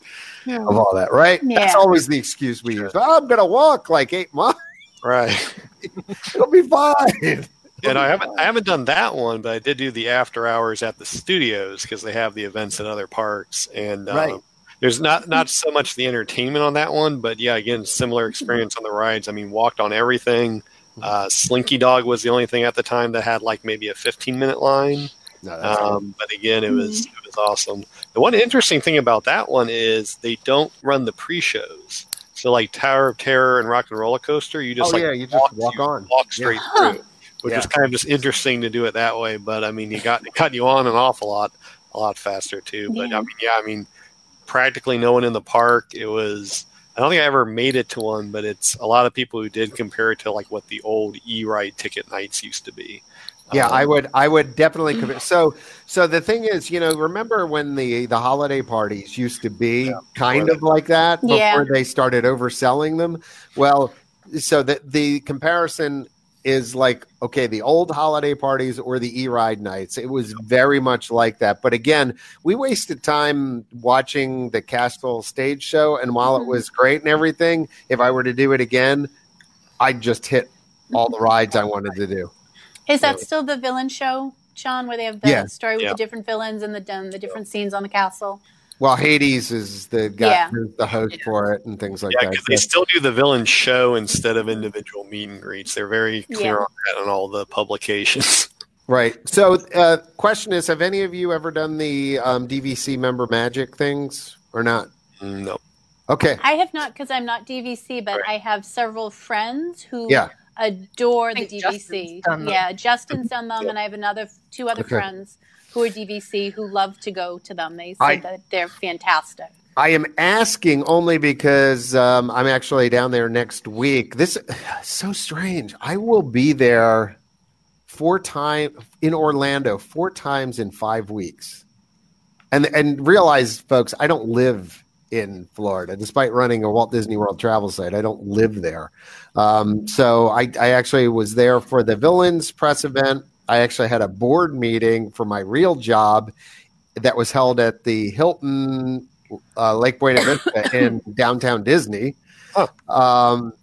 of all that, right? That's always the excuse we use. "Oh, I'm gonna walk like eight miles. Right. It'll be fine. And I haven't I haven't done that one, but I did do the after hours at the studios because they have the events in other parks. And um, Right. there's not not so much the entertainment on that one, but yeah, again, similar experience on the rides. I mean, walked on everything. Uh, Slinky Dog was the only thing at the time that had like maybe a 15 minute line. No, Um, but again, it was it was awesome. The one interesting thing about that one is they don't run the pre-shows. So like Tower of Terror and Rock and Roller Coaster, you just oh like yeah, you just walk you on. walk straight Huh. through, which Yeah. is kind of just interesting to do it that way. But I mean, you got it cut you on and off a lot, a lot faster too. But Yeah. I mean, yeah, I mean, practically no one in the park. It was. I don't think I ever made it to one, but it's a lot of people who did compare it to like what the old e-ride ticket nights used to be. Yeah, Um, I would. I would definitely. Commit. So, so the thing is, you know, remember when the the holiday parties used to be kind of like that before Yeah. they started overselling them? Well, so the the comparison is like okay, the old holiday parties or the e ride nights. It was very much like that. But again, we wasted time watching the Castle stage show, and while it Mhm. was great and everything, if I were to do it again, I'd just hit all the rides I wanted to do. Is that Yeah. still the villain show, Sean, where they have the Yeah. story with Yeah. the different villains and the um, the different scenes on the castle? Well, Hades is the guy, Yeah. who's the host for it, and things like that. Yeah, that. because they still do the villain show instead of individual meet and greets. They're very clear Yeah. on that on all the publications. right. So, uh, question is: Have any of you ever done the um, DVC member magic things or not? no. Okay. I have not because I'm not DVC, but I have several friends who Yeah. Adore the I think Justin's DVC. done them. Yeah, Justin's done them, and I have another two other Okay. friends who are DVC who love to go to them. They said I- that they're fantastic. I am asking only because um, I'm actually down there next week. This is so strange. I will be there four times in Orlando, four times in five weeks, and and realize, folks, I don't live in Florida, despite running a Walt Disney World travel site. I don't live there, um, so I, I actually was there for the Villains press event. I actually had a board meeting for my real job that was held at the Hilton uh, Lake Buena Vista in downtown Disney. Huh. Um,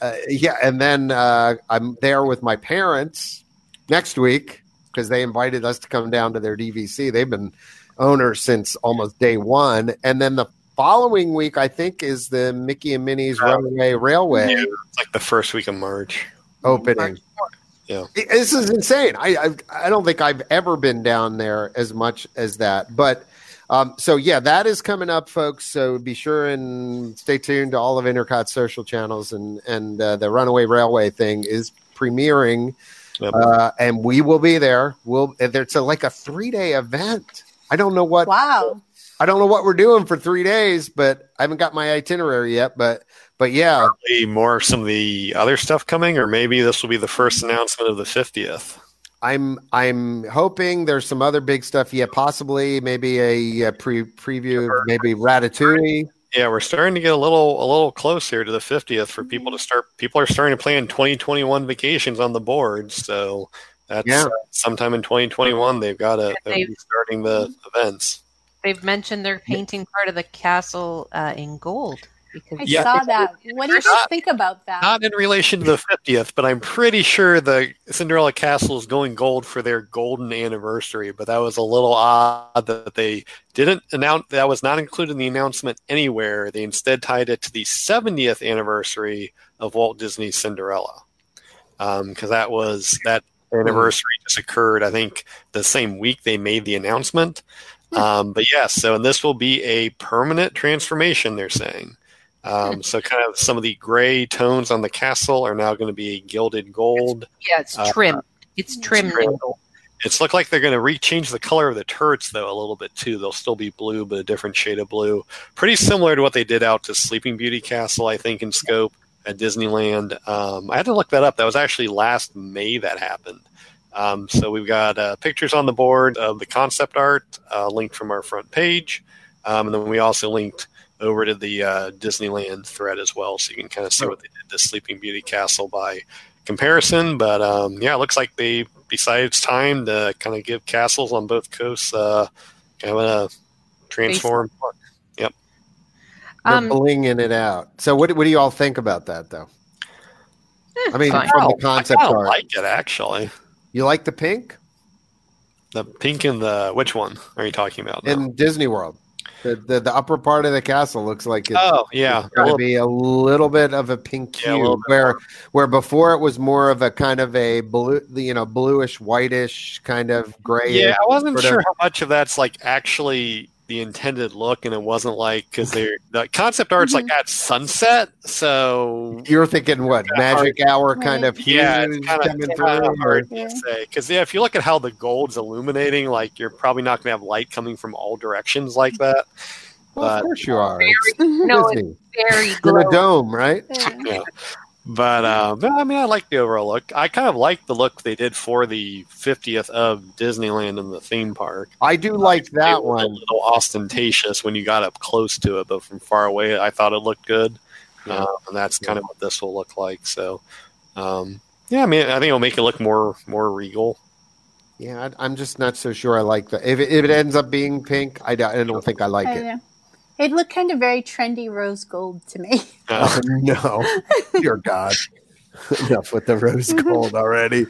uh, yeah, and then uh, I'm there with my parents next week because they invited us to come down to their DVC. They've been owners since almost day one, and then the following week I think is the Mickey and Minnie's Oh. Runaway Railway Yeah, it's like the first week of March. opening. Yeah. This is insane. I, I I don't think I've ever been down there as much as that. But um, so yeah, that is coming up, folks. So be sure and stay tuned to all of Intercot social channels and and uh, the Runaway Railway thing is premiering, Yep. uh, and we will be there. We'll it's a, like a three day event. I don't know what Wow. I don't know what we're doing for three days, but I haven't got my itinerary yet. But but yeah, Probably more of some of the other stuff coming, or maybe this will be the first announcement of the 50th. I'm I'm hoping there's some other big stuff. Yeah, possibly maybe a, uh pre preview of maybe Ratatouille. Yeah, we're starting to get a little a little close here to the 50th for people to start. People are starting to plan 2021 vacations on the board, so that's Yeah. uh, sometime in 2021 they've got to they'll be starting the events. They've mentioned they're painting part of the castle uh, in gold because I Yeah. saw that. What do you Not- think about that? Not in relation to the 50th, but I'm pretty sure the Cinderella Castle is going gold for their golden anniversary. But that was a little odd that they didn't announce. That was not included in the announcement anywhere. They instead tied it to the 70th anniversary of Walt Disney's Cinderella, because that was that anniversary just occurred. I think the same week they made the announcement. Um, but yes, so and this will be a permanent transformation. They're saying. Um, so kind of some of the gray tones on the castle are now going to be gilded gold. Yeah, it's Uh, trimmed. it's trimmed. trimmed. It's looked like they're going to re-change the color of the turrets though a little bit too. They'll still be blue, but a different shade of blue. Pretty similar to what they did out to Sleeping Beauty Castle, I think, in scope at Disneyland. Um, I had to look that up. That was actually last May that happened. Um, so we've got uh, pictures on the board of the concept art uh, linked from our front page, um, and then we also linked over to the uh, Disneyland thread as well, so you can kind of see what they did to Sleeping Beauty Castle by comparison. But um, yeah, it looks like they besides time to kind of give castles on both coasts uh, kind of a transform. look. They're Um, blinging it out. So what what do you all think about that though? I mean, fine. from the I concept kinda art, like it actually. You like the pink The pink and the which one are you talking about? now? in Disney World? The, the the upper part of the castle looks like it's oh yeah, a going to be a little bit of a pink Yeah, a hue, where where before it was more of a kind of a blue, you know, bluish, whitish kind of gray. yeah. I wasn't sort of- sure how much of that's like actually the intended look, and it wasn't like because they're the concept art's like mm-hmm. at sunset, so You're thinking what magic hour kind of yeah, it's kind of coming through, hard Yeah. to say because yeah, if you look at how the gold's illuminating, like you're probably not going to have light coming from all directions like mm-hmm. that. Well, of course you are. It's no, it's very You're in a dome, right? yeah. But, uh, I mean, I like the overall look. I kind of like the look they did for the 50th of Disneyland in the theme park. I do like It that was A one. little ostentatious when you got up close to it, but from far away, I thought it looked good. Yeah. Uh, and that's kind of what this will look like. So, um, yeah, I mean, I think it'll make it look more more regal. Yeah, I, I'm just not so sure I like that. If it, if it ends up being pink, I, don't- I don't think I like I it. Know. It looked kind of very trendy rose gold to me. Uh, Oh, no, dear God. Enough with the rose gold already.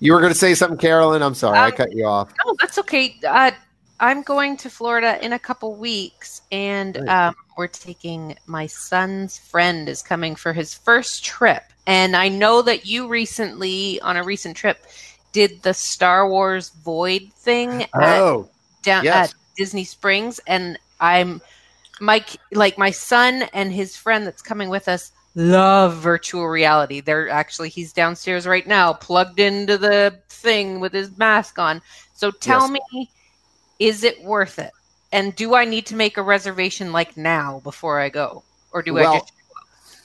You were going to say something, Carolyn. I'm sorry, I Um, cut you off. No, that's okay. Uh, I'm going to Florida in a couple weeks, and um, we're taking my son's friend is coming for his first trip. And I know that you recently, on a recent trip, did the Star Wars Void thing at, Oh, down yes. at Disney Springs, and I'm Mike, like my son and his friend that's coming with us love virtual reality. They're actually he's downstairs right now, plugged into the thing with his mask on. So tell Yes. me, is it worth it? And do I need to make a reservation like now before I go, or do Well, I just?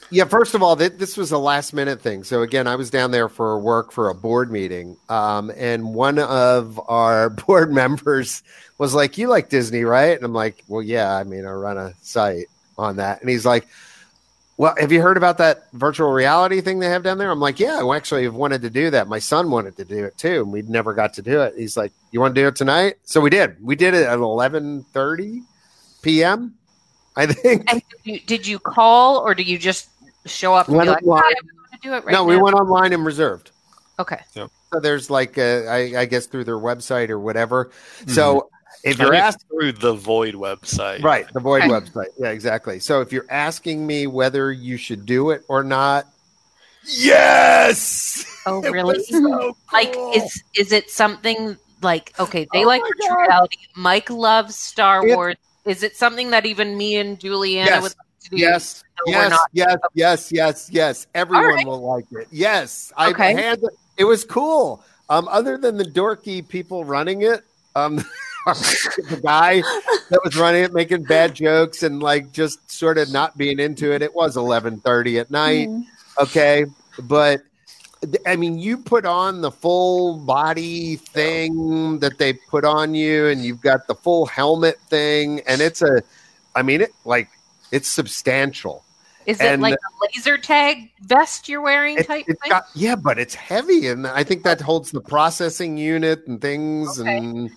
Yeah, first of all, th- this was a last minute thing. So again, I was down there for work for a board meeting, um, and one of our board members was like, "You like Disney, right?" And I'm like, "Well, yeah. I mean, I run a site on that." And he's like, "Well, have you heard about that virtual reality thing they have down there?" I'm like, "Yeah, I actually have wanted to do that. My son wanted to do it too, and we never got to do it." He's like, "You want to do it tonight?" So we did. We did it at 11:30 p.m. I think. And did you, did you call or do you just show up and Went be like, online. I'm to do it right no, we went online and reserved. Okay. So there's like, a, I, I guess through their website or whatever. Mm-hmm. So if you're I think asking, through the Void website, right, the Void website, yeah, exactly. So if you're asking me whether you should do it or not, yes. Oh, It really? was so like is is it something like okay they Oh like my virtual God. reality mike loves star It- wars is it something that even me and juliana Yes. would like to do yes, yes, yes, yes, yes, yes. Everyone right. will like it. Yes, I Okay. had it was cool. Um, other than the dorky people running it, um, the guy that was running it making bad jokes and like just sort of not being into it. It was eleven thirty at night. Mm. Okay, but I mean, you put on the full body thing that they put on you, and you've got the full helmet thing, and it's a, I mean, it like it's substantial. is and- it like a laser tag vest you're wearing It, type it's thing got, yeah, but it's heavy, and I think that holds the processing unit and things, Okay. and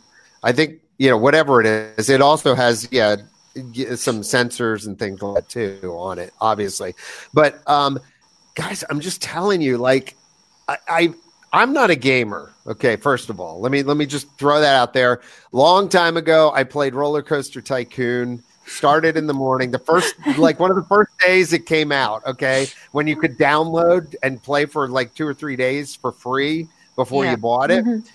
I think you know whatever it is, it also has yeah some sensors and things like that too on it, obviously. But um, guys, I'm just telling you, like I, I I'm not a gamer. Okay, first of all, let me let me just throw that out there. Long time ago, I played Roller Coaster Tycoon. Started in the morning. The first, like one of the first days it came out. Okay, when you could download and play for like two or three days for free before Yeah. you bought it. Mhm.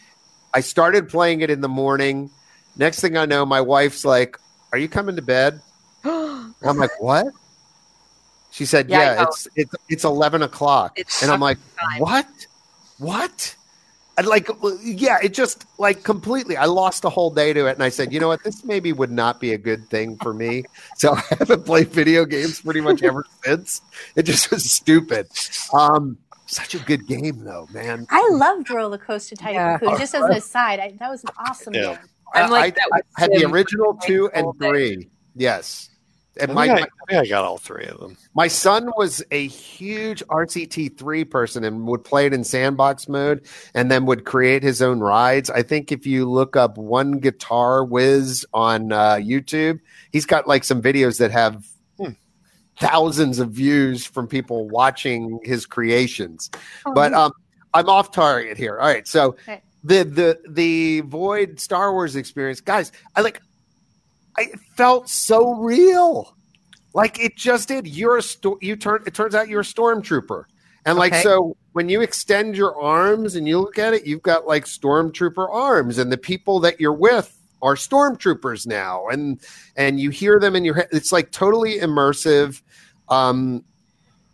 I started playing it in the morning. Next thing I know, my wife's like, "Are you coming to bed?" I'm like, "What?" She said, Yeah, "Yeah, it's it's it's eleven o'clock," It's and I'm like, time. "What? What?" And like, yeah, it just like completely. I lost a whole day to it, and I said, "You know what? This maybe would not be a good thing for me." So I haven't played video games pretty much ever since. It just was stupid. Um, such a good game, though, man. I loved Roller Coaster Yeah. Tycoon. Just as an aside, I, that was an awesome Yeah. game. I'm like I, that I had the original two and three. Yes, I and think, my, I, my I got all three of them. my son was a huge RCT three person and would play it in sandbox mode, and then would create his own rides. I think if you look up one guitar whiz on uh, YouTube, he's got like some videos that have. Hmm. Thousands of views from people watching his creations, Oh, but um, I'm off target here. All right, so Okay. the the the Void Star Wars experience, guys. I like. I it felt so real, like it just did. You're a sto- you turn. It turns out you're a stormtrooper, and like Okay. so when you extend your arms and you look at it, you've got like stormtrooper arms, and the people that you're with are stormtroopers now, and and you hear them in your head. It's like totally immersive. Um,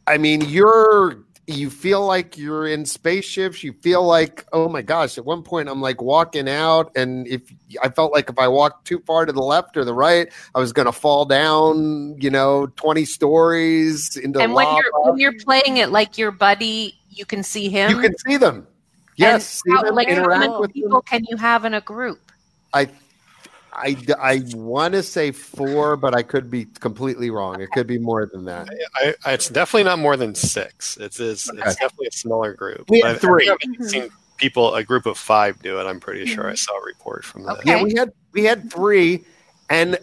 I mean, you're you feel like you're in spaceships. You feel like, oh my gosh! At one point, I'm like walking out, and if I felt like if I walked too far to the left or the right, I was going to fall down. You know, twenty stories into And when lava. you're when you're playing it like your buddy, you can see him. you can see them. Yes, see how, them, like how many people them. can you have in a group? I, I, I want to say four, but I could be completely wrong. It could be more than that. I, I, it's definitely not more than six. It's it's, Okay. it's definitely a smaller group. We had three. I haven't seen people a group of five do it. I'm pretty sure I mm-hmm. saw a report from that. Okay. Yeah, we had we had three, and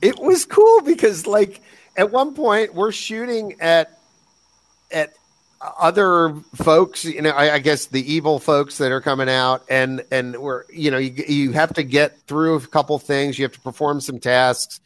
it was cool because like at one point we're shooting at at other folks you know I, I guess the evil folks that are coming out and and we're you know you, you have to get through a couple things. You have to perform some tasks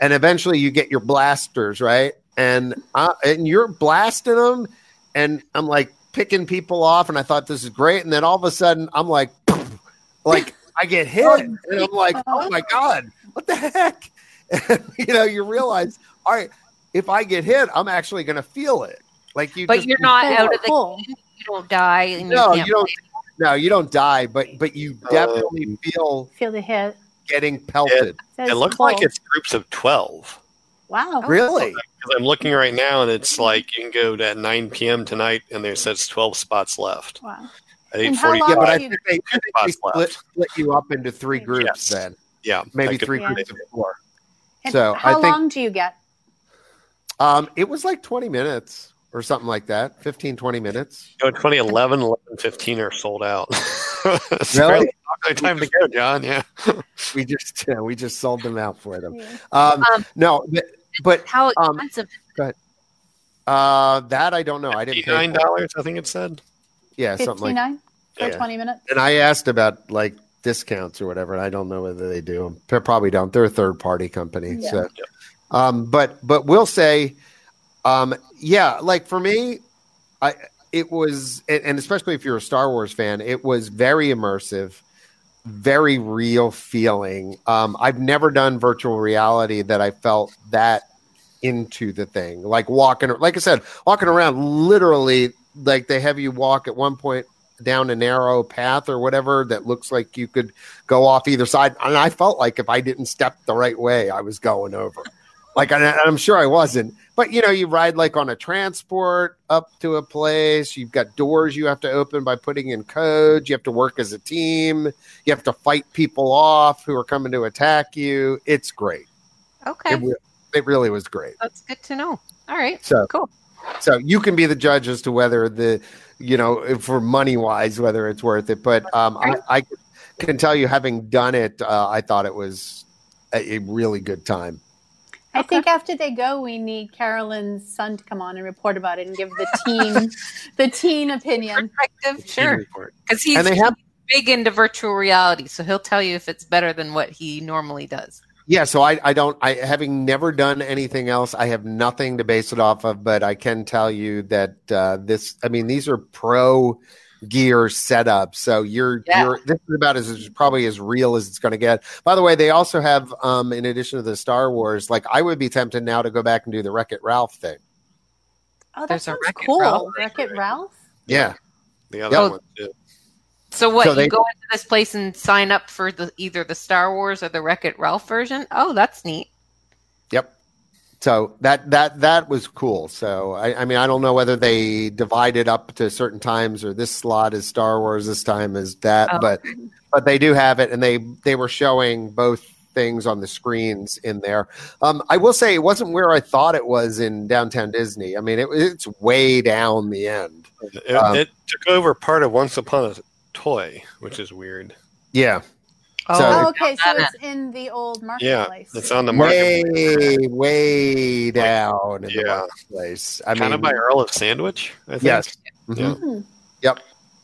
and eventually you get your blasters right? And uh, and you're blasting them and i'm like picking people off and i thought this is great. And then all of a sudden i'm like like i get hit and i'm like oh my god what the heck? And, you know you realize all right if i get hit i'm actually going to feel it like you But just- you're not That's out of the cool. game. You don't die, and no you you, don't play. no you don't die but but you definitely feel Feel the hit. getting pelted That's It looks cool. like it's groups of twelve. wow. really Because I'm looking right now, and it's like you can go to at 9 p.m. tonight, and there says 12 spots left. Wow. At And how 8:45, long yeah but i think they, I think they split, split you up into three groups Yes. then yeah, maybe could- three Yeah. groups of four And So, I how think- long do you get? um it was like 20 minutes or something like that 15 20 minutes Go 2011, 11, 15 are sold out. it's Really? fairly time to go, John. Yeah. we just yeah, we just sold them out for them Yeah. um, Um, no but, but How Um, expensive? uh that i don't know i didn't pay Nine dollars, I think it said. yeah something like 59 for Yeah. 20 minutes? and I asked about like discounts or whatever. And I don't know whether they do. They probably don't. They're a third party company. Yeah. So, um, but but we'll say, um, yeah, like for me, I it was, and especially if you're a Star Wars fan, it was very immersive, very real feeling. Um, I've never done virtual reality that I felt that into the thing. Like walking, like I said, walking around literally like they have you walk at one point down a narrow path or whatever that looks like you could go off either side. And I felt like if I didn't step the right way, I was going over. Like, and I'm sure I wasn't. But you know, you ride like on a transport up to a place. You've got doors you have to open by putting in codes. You have to work as a team. You have to fight people off who are coming to attack you. It's great. Okay, It, it really was great. that's good to know. All right, So cool. so you can be the judge as to whether the, you know, for money wise, whether it's worth it. But um, I, I can tell you, having done it, uh, I thought it was a, a really good time. I think after they go, we need Carolyn's son to come on and report about it and give the teen the teen opinion. Perspective, sure, because he's And they have, big into virtual reality, so he'll tell you if it's better than what he normally does. yeah. So I, I don't, I having never done anything else, I have nothing to base it off of. But I can tell you that uh, this, I mean, these are pro gear setup. So you're Yeah. you're this is about as probably as real as it's going to get. By the way, they also have um in addition to the Star Wars, like I would be tempted now to go back and do the Wreck It Ralph thing. Oh, that There's a sounds Wreck-It cool. Ralph. Wreck It Ralph. Yeah. The other Oh. one too. So what? So they- you go into this place and sign up for the either the Star Wars or the Wreck It Ralph version? Oh, that's neat. Yep. So that that that was cool. So I, I mean I don't know whether they divided up to certain times or this slot is Star Wars, this time is that, Oh. but but they do have it, and they they were showing both things on the screens in there. Um, I will say it wasn't where I thought it was in downtown Disney. I mean it, it's way down the end. It, Um, it took over part of Once Upon a Toy, which is weird. Yeah, Oh, So- Oh, okay. So it's in the old marketplace. Yeah, marketplace. it's on the marketplace. way market. way down in the Yeah. marketplace. I kind mean, of by Earl of Sandwich. I think. yes. Yeah. Mhm. Yep.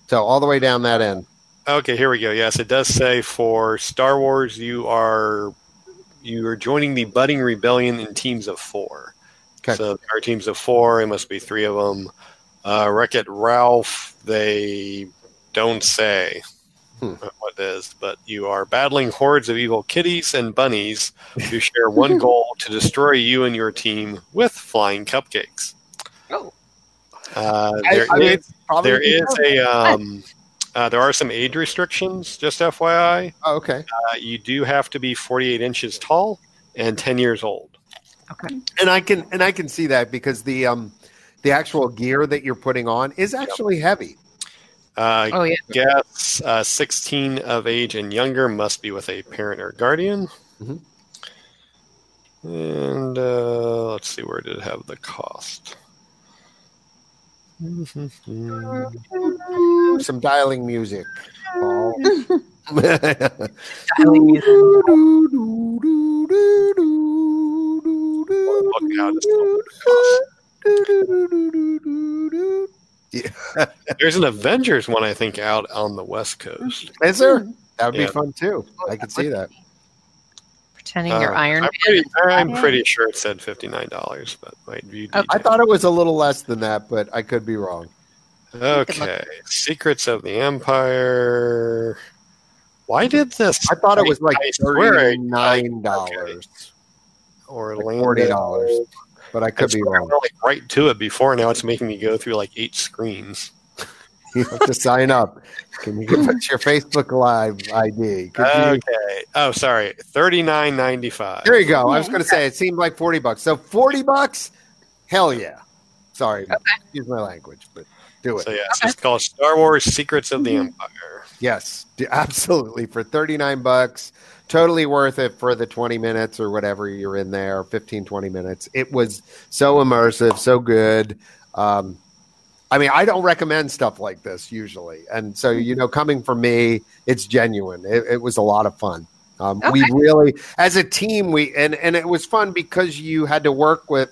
So all the way down that end. Okay, here we go. Yes, it does say for Star Wars, you are you are joining the budding rebellion in teams of four. Okay. So there are teams of four. It must be three of them. Uh, Wreck It Ralph. They don't say Hmm. what it is, but you are battling hordes of evil kitties and bunnies who share one goal to destroy you and your team with flying cupcakes. Oh. Uh, there I mean, is- it's there is a um, uh, there are some age restrictions. Just FYI, Oh, okay. uh, you do have to be 48 inches tall and 10 years old. Okay. And I can and I can see that because the um the actual gear that you're putting on is actually heavy. Uh, oh yeah. guests uh, 16 of age and younger must be with a parent or guardian. Mhm. And uh, let's see, where did it have the cost? Some dialing music. Paul. Look out, it's There's an Avengers one, I think, out on the West Coast. Is there? That would Yeah. be fun too. I could see that. Pretending you're Uh, Iron I'm Man. pretty, I'm pretty sure it said $59, but might view Okay. I thought it was a little less than that, but I could be wrong. Okay, Secrets of the Empire. Why did this? I thought it was like I swear I- thirty nine dollars, Orlando. forty dollars, but I I could be wrong. like right to it before. Now it's making me go through like eight screens. You have to sign up. Can you give us your Facebook Live ID? Could you- Okay. Oh, sorry. Thirty nine ninety five. There you go. I was going to say it seemed like forty bucks. So forty bucks, hell yeah. Sorry, excuse my language, but do it. So yeah, it's called Star Wars: Secrets of the Mm-hmm. Empire. Yes, absolutely. For 39 bucks, totally worth it for the 20 minutes or whatever you're in there, 15, 20 minutes. It was so immersive, so good. Um, I mean, I don't recommend stuff like this usually. And so, you know, coming from me, it's genuine. It, it was a lot of fun. Um, We really, as a team, we, and, and it was fun because you had to work with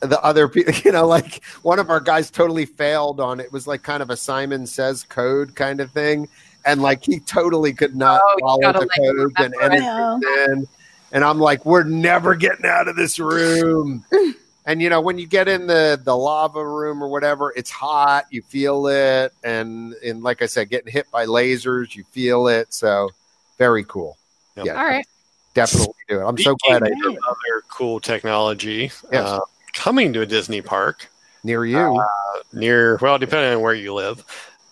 the other people, you know, like one of our guys totally failed on it was like kind of a Simon says code kind of thing. And like he totally could not Oh, follow the like, codes and remember it. in. And I'm like, we're never getting out of this room. and you know, when you get in the the lava room or whatever, it's hot, you feel it, and and like I said, getting hit by lasers, you feel it. So very cool. Yep. Yeah, All right. definitely do it. I'm so glad I Speaking did of other cool technology Yes. uh, coming to a Disney park. near you. near well depending on where you live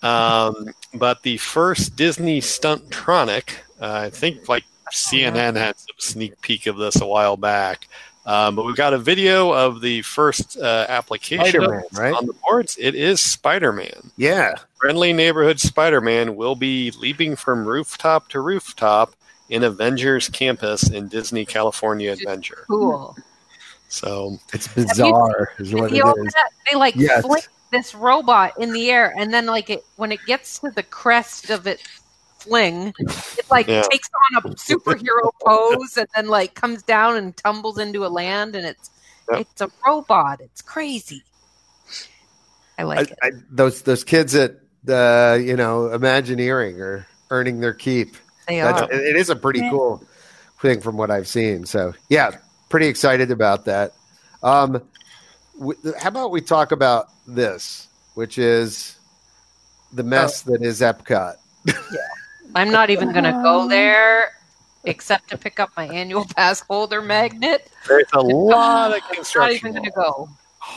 um, but the first disney stuntronic uh, i think like cnn had some sneak peek of this a while back um, but we've got a video of the first uh, application of Spider-Man, this right? on the boards it is spider-man yeah. friendly neighborhood spider-man will be leaping from rooftop to rooftop in avengers campus in disney california adventure Cool. so It's bizarre, is what You it open is. it, they like Yes. flick this robot in the air, and then like it when it gets to the crest of its fling, it like Yeah. takes on a superhero pose, and then like comes down and tumbles into a land, and it's Yep. it's a robot. It's crazy. I I, like it. I, those those kids at the you know Imagineering are earning their keep. They That's, are. it it is a pretty Yeah. cool thing from what I've seen. So yeah, pretty excited about that. Um, w- how about we talk about this, which is the mess that is Epcot. Yeah. I'm not even going to Um, go there except to pick up my annual pass holder magnet. There's a lot of I'm not even going to go.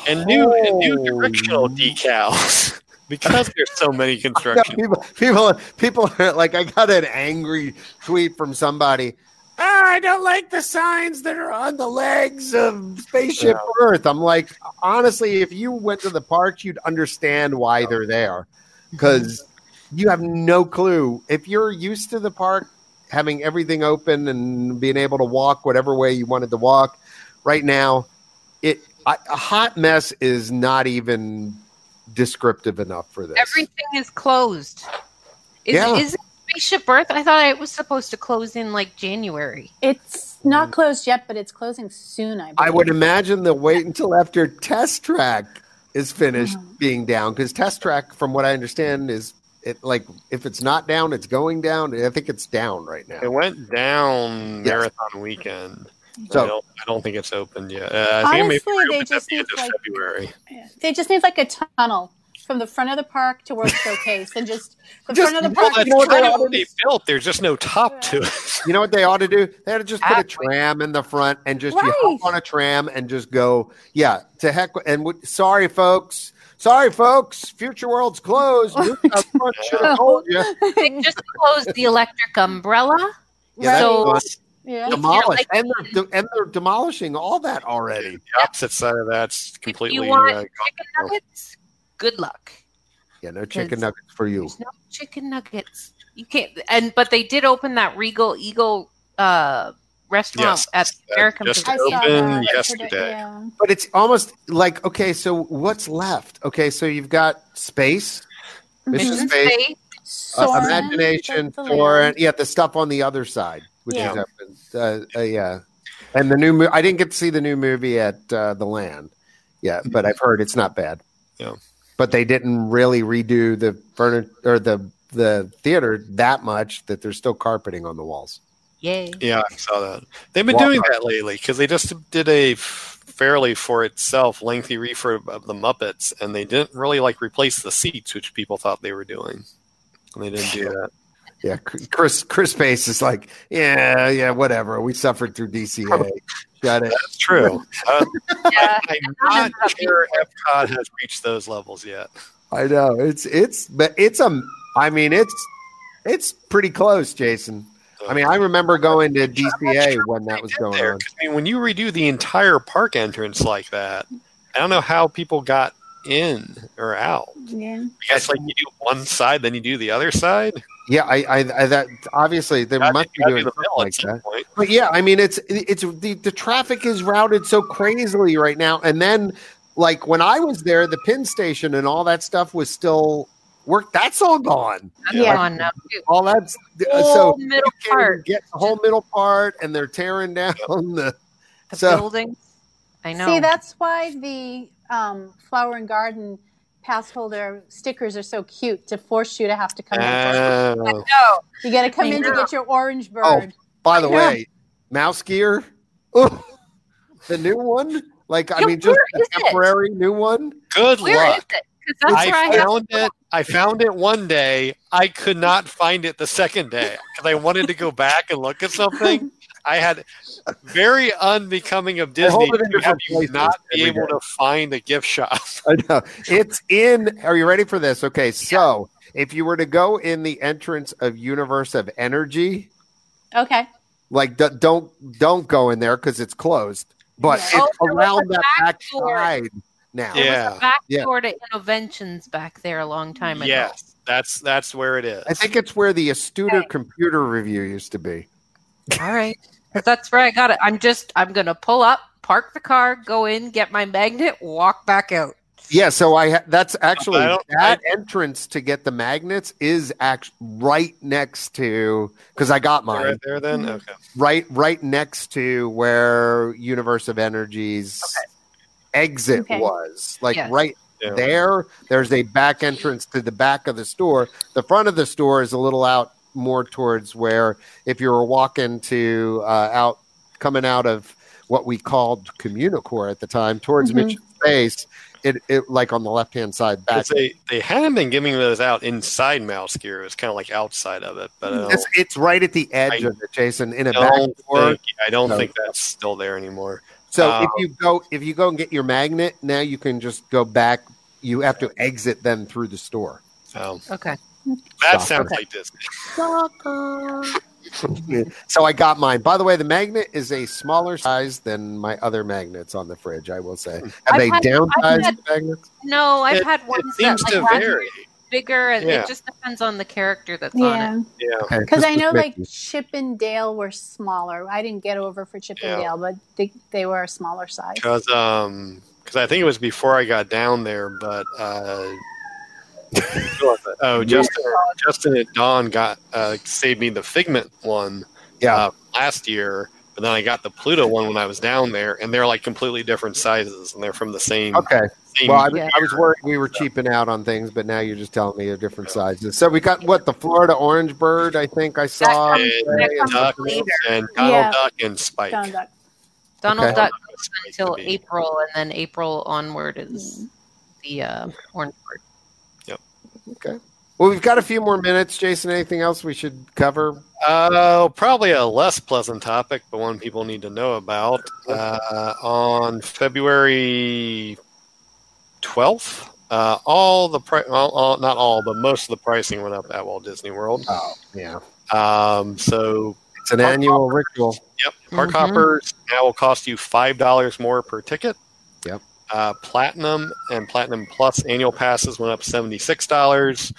and new and new directional decals because there's so many construction. people, people, people are like, I got an angry tweet from somebody. "Ah, I don't like the signs that are on the legs of Spaceship Earth. I'm like, honestly, if you went to the park, you'd understand why they're there because you have no clue. If you're used to the park having everything open and being able to walk whatever way you wanted to walk, right now, it a a hot mess is not even descriptive enough for this. Everything is closed. Is, Yeah. is it Spaceship Earth? I thought it was supposed to close in like January. It's not closed yet, but it's closing soon. I, believe. I would imagine they'll wait until after Test Track is finished Mhm. being down because Test Track, from what I understand, is it like if it's not down, it's going down. I think it's down right now. It went down Yes. marathon weekend. So- I, don't, I don't think it's opened yet. Uh, I think it may Honestly, be they just the need, like- February. They just need like a tunnel from the front of the park to World Showcase, and just the Just- front of the park. Well, that's you know what kind they of ought what to they built. There's just no top to it. You know what they ought to do? They ought to just put a tram in the front and just you Right. hop on a tram and just go. Yeah, to heck. And w- sorry, folks. Sorry, folks. Future World's closed. Should have told you. They just closed the electric umbrella. Yeah, that's so yeah. you're Demolished, like- and they're de- and they're demolishing all that already. The opposite side of that's if completely. you want uh, chicken nuggets, good luck. Yeah, no chicken nuggets for you. No chicken nuggets. You can't. And but they did open that Regal Eagle uh, restaurant Yes, at that American just I saw opened that yesterday. yeah. But it's almost like okay, so what's left? Okay, so you've got space, Mission Mission Space, Space. uh, imagination, the- the yeah, the stuff on the other side, which Yeah. is open. Uh, uh, yeah, and the new. Mo- I didn't get to see the new movie at uh, the Land, yeah, but I've heard it's not bad. Yeah. But they didn't really redo the furniture or the the theater that much that there's still carpeting on the walls. Yay. Yeah, I saw that. They've been Walk doing up. that lately because they just did a fairly for itself lengthy refurb of the Muppets, and they didn't really like replace the seats, which people thought they were doing. And they didn't do that. Yeah, Chris Chris Pace is like, yeah, yeah, whatever. We suffered through DCA. Got it. That's true. Uh, Yeah. I'm not of that sure Epcot has reached those levels yet. I know it's it's but it's a. I mean it's it's pretty close, Jason. I mean, I remember going to DCA when that was going There, on. 'cause, I mean, when you redo the entire park entrance like that, I don't know how people got in or out. Yeah. I guess like you do one side, then you do the other side. Yeah, I, I, I that obviously they Gotta- must be gotta doing the something like that. point. But yeah, I mean, it's it's the the traffic is routed so crazily right now, and then like when I was there, the pin station and all that stuff was still work. That's all gone. That's Yeah. gone now too. All that's Whole so middle you can't even part, get the whole middle part, and they're tearing down the. the so- buildings. I know. See, that's why the um, flower and garden pass holder stickers are so cute to force you to have to come in. Oh. no. You got to come I in to get your orange bird. Oh. By the Yeah. way, MouseGear, Ooh, the new one. Like I mean, just a is it? temporary new one. Good Where is luck. it? Because that's where I I have. found it. I found it one day. I could not find it the second day because I wanted to go back and look at something. I had very unbecoming of Disney hold it in to have you places not be able to find a gift shop. I know. It's in. Are you ready for this? Okay, so if you were to go in the entrance of Universe of Energy, Okay. like d- don't don't go in there because it's closed. But Yeah. it's Oh, around a that back back side now. There Yeah. was a back Yeah. door to Innoventions back there a long time ago. yes, that's that's where it is. I think it's where the Astuter Okay. computer review used to be. All right. 'Cause That's where I got it. I'm just I'm gonna pull up, park the car, go in, get my magnet, walk back out. Yeah, so I ha- that's actually I don't- that entrance to get the magnets is act right next to because I got mine right there. Then Mhm. okay. right right next to where Universe of Energy's exit Okay. was. Like Yes. right Yeah. there, there's a back entrance to the back of the store. The front of the store is a little out more towards where if you were walking to uh, out coming out of what we called Communicore at the time towards Mhm. Mission Space, it, it like on the left hand side back. They they hadn't been giving those out inside MouseGear. It's kind of like outside of it, but It's, it's right at the edge I of it, Jason, in a back don't door. think, I don't No. think that's still there anymore. So Uh, if you go if you go and get your magnet, now you can just go back. You have to exit then through the store. So Okay. That Stop. sounds like Disney. so I got mine. By the way, the magnet is a smaller size than my other magnets on the fridge. I will say. Have I've they had- I've downsized had- the magnets? No, I've It- had It ones seems that to like vary. bigger, and Yeah. it just depends on the character that's on it. Yeah, Yeah. Okay, because I know like Chip and Dale were smaller. I didn't get over for Chip and Dale, but they, they were a smaller size. Because um, because I think it was before I got down there, but uh, oh, Justin, Justin at Dawn got uh, saved me the Figment one Yeah. uh, last year, but then I got the Pluto one when I was down there, and they're like completely different sizes, and they're from the same. Okay. same Well, I, Yeah. I was worried we were cheaping out on things, but now you're just telling me they're different sizes. So we got what the Florida orange bird. I think I saw. That and, That Duck and Donald Yeah. Duck and Spike. Donald Duck. Donald Okay. Duck That's goes supposed to until. April, and then April onward is the uh, orange bird. Well, we've got a few more minutes, Jason. Anything else we should cover? Uh, probably a less pleasant topic, but one people need to know about. Uh, on February 12th, uh, all the pri- all, all, not all, but most of the pricing went up at Walt Disney World. Oh, yeah. Um, so, It's an annual ritual. yep, park Mhm. hoppers now will cost you five dollars more per ticket. Yep. Uh, Platinum and Platinum Plus annual passes went up seventy six dollars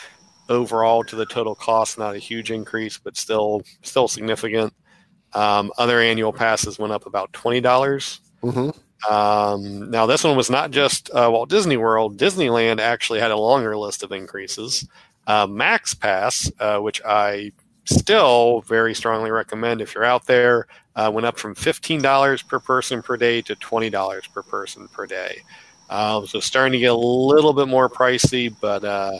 overall to the total cost. Not a huge increase, but still still significant. Um, other annual passes went up about twenty dollars. hmm Um, now, this one was not just uh, Walt Disney World. Disneyland actually had a longer list of increases. Uh, MaxPass, uh, which I still very strongly recommend if you're out there, uh, went up from $15 per person per day to $20 per person per day. Um, so starting to get a little bit more pricey, but uh,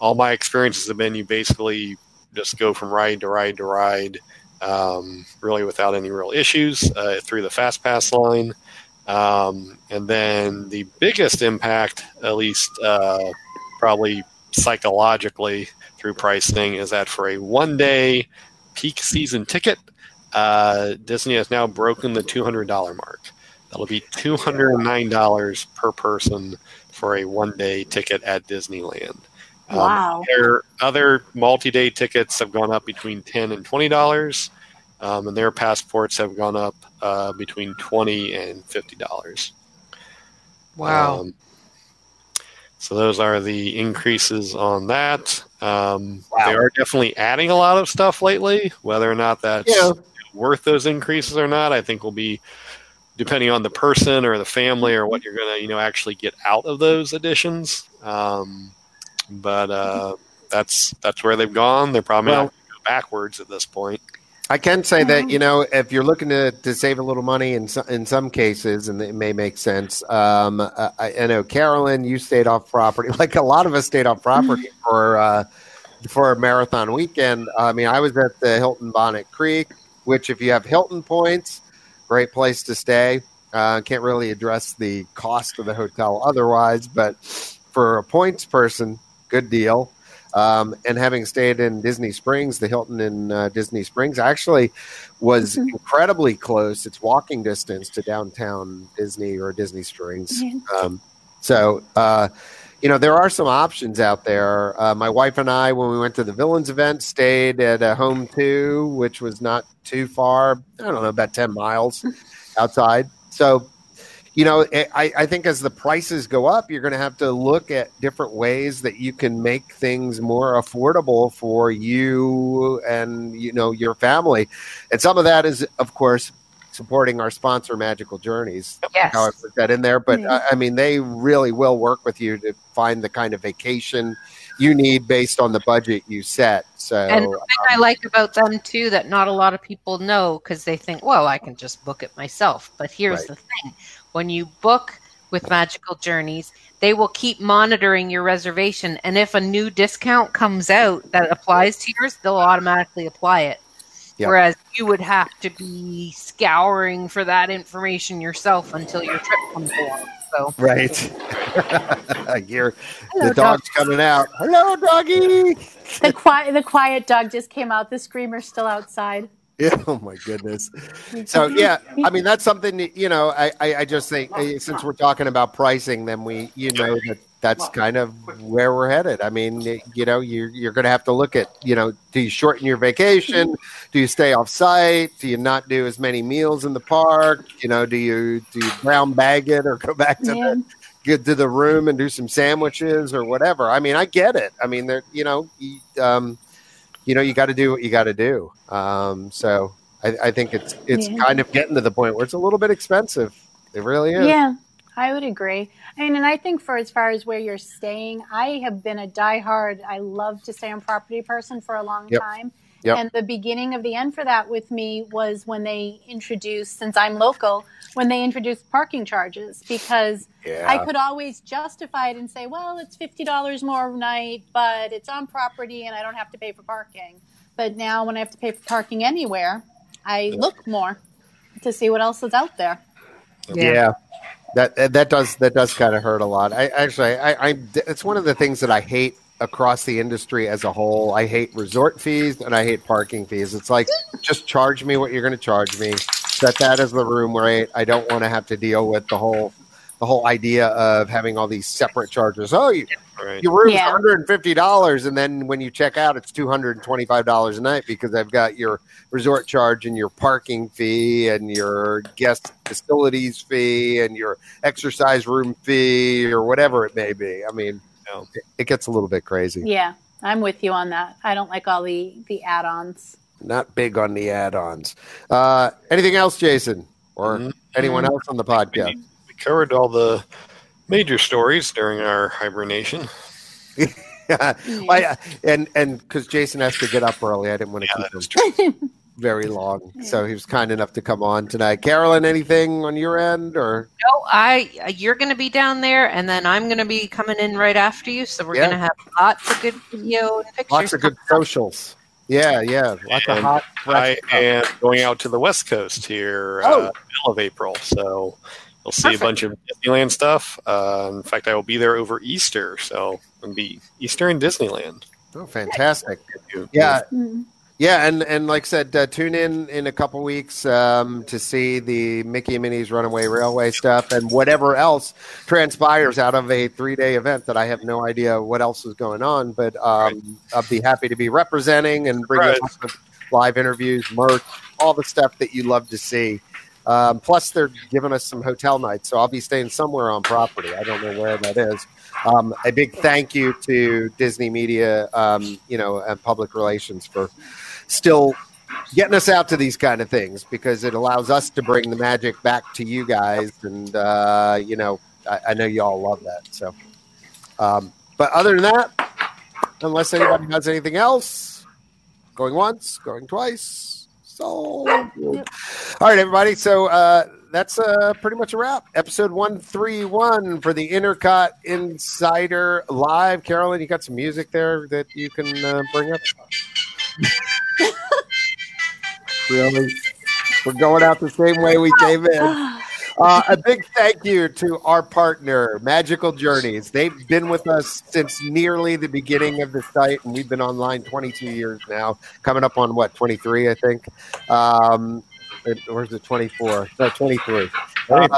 all my experiences have been you basically just go from ride to ride to ride, um, really without any real issues uh, through the FastPass line. Um, and then the biggest impact, at least uh, probably psychologically through pricing, is that for a one day peak season ticket, uh, Disney has now broken the $200 mark. That'll be $209 per person for a one day ticket at Disneyland. Um, Wow. their other multi-day tickets have gone up between ten and twenty dollars, um, and their passports have gone up uh, between twenty and fifty dollars. Wow. Um, so those are the increases on that. Um, Wow. They are definitely adding a lot of stuff lately. Whether or not that's Yeah. Worth those increases or not, I think will be depending on the person or the family or what you're going to you know actually get out of those additions. Um, but uh, that's that's where they've gone. They're probably Well- not going to go backwards at this point. I can say that you know if you're looking to, to save a little money in some, in some cases, and it may make sense. Um, I, I know Carolyn, you stayed off property, like a lot of us stayed off property for uh, for a marathon weekend. I mean, I was at the Hilton Bonnet Creek, which if you have Hilton points, great place to stay. Uh, can't really address the cost of the hotel otherwise, but for a points person, good deal. Um, and having stayed in Disney Springs, the Hilton in uh, Disney Springs actually was Mhm. incredibly close. It's walking distance to downtown Disney or Disney Springs. Yeah. Um, so, uh, you know, there are some options out there. Uh, my wife and I, when we went to the Villains event, stayed at a Home2, which was not too far. I don't know, about 10 miles outside. So, you know, I, I think as the prices go up, you're going to have to look at different ways that you can make things more affordable for you and, you know, your family. And some of that is, of course, supporting our sponsor, Magical Journeys yes. how I put that in there. But Yeah. I, I mean, they really will work with you to find the kind of vacation you need based on the budget you set. So, And the thing I um, like about them too that not a lot of people know because they think, well, I can just book it myself. But here's Right. the thing: when you book with Magical Journeys, they will keep monitoring your reservation, and if a new discount comes out that applies to yours, they'll automatically apply it. Yeah. Whereas you would have to be scouring for that information yourself until your trip comes along. So Right. You're, Hello, the dog's coming out. Hello, doggy. The quiet, the quiet dog just came out. The screamer's still outside. Yeah. Oh my goodness. So yeah, I mean that's something that, you know. I, I I just think uh, since we're talking about pricing, then we you know that that's kind of where we're headed. I mean, you know, you're you're going to have to look at you know, do you shorten your vacation? Do you stay off site? Do you not do as many meals in the park? You know, do you do you brown bag it or go back to Yeah. the get to the room and do some sandwiches or whatever? I mean, I get it. I mean, there you know, you, um, you know, you got to do what you got to do. Um, so I, I think it's it's Yeah. kind of getting to the point where it's a little bit expensive. It really is. Yeah, I would agree. I mean, and I think for as far as where you're staying, I have been a diehard. I love to stay on property person for a long Yep. time. Yep. And the beginning of the end for that with me was when they introduced, since I'm local, when they introduced parking charges because Yeah. I could always justify it and say, well, it's fifty dollars more a night, but it's on property and I don't have to pay for parking. But now when I have to pay for parking anywhere, I look more to see what else is out there. yeah. That, that that does that does kind of hurt a lot. I actually I, I it's one of the things that I hate across the industry as a whole. I hate resort fees and I hate parking fees. It's like just charge me what you're going to charge me. Set that as the room rate. I don't want to have to deal with the whole the whole idea of having all these separate charges. Oh, you, Right. your room's Yeah. $150 and then when you check out it's $225 a night because I've got your resort charge and your parking fee and your guest facilities fee and your exercise room fee or whatever it may be. I mean, Yeah. it, it gets a little bit crazy. Yeah, I'm with you on that. I don't like all the the add-ons. Not big on the add-ons. Uh, anything else, Jason, or Mhm. anyone else on the podcast? We covered all the major stories during our hibernation. I, and and because Jason has to get up early, I didn't want to Yeah, keep him very long. So he was kind enough to come on tonight. Carolyn, anything on your end or no, I you're going to be down there, and then I'm going to be coming in right after you. So we're Yeah. going to have lots of good video and pictures. lots of good socials? Yeah, yeah, lots of And hot. I stuff. am going out to the West Coast here Oh. uh, middle of April, so you'll see Perfect. a bunch of Disneyland stuff. Uh, in fact, I will be there over Easter, so it'll be Easter in Disneyland. Oh, fantastic! Yeah, Mm. yeah, and and like I said, uh, tune in in a couple weeks um, to see the Mickey and Minnie's Runaway Railway stuff and whatever else transpires out of a three day event that I have no idea what else is going on. But um, I'll be happy to be representing and bring Right. live interviews, merch, all the stuff that you love to see. Um, plus, they're giving us some hotel nights, so I'll be staying somewhere on property. I don't know where that is. Um, a big thank you to Disney Media, um, you know, and public relations for still getting us out to these kind of things because it allows us to bring the magic back to you guys. And, uh, you know, I, I know you all love that. So, um, but other than that, unless anybody has anything else, going once, going twice. So, all right, everybody. So, uh, that's uh, pretty much a wrap. Episode 131 for the Intercot Insider Live. Carolyn, you got some music there that you can uh, bring up? really? We're going out the same way we came in. Uh, a big thank you to our partner, Magical Journeys. They've been with us since nearly the beginning of the site, and we've been online 22 years now, coming up on what, 23, I think? Um, or is it 24? No, 23. Uh,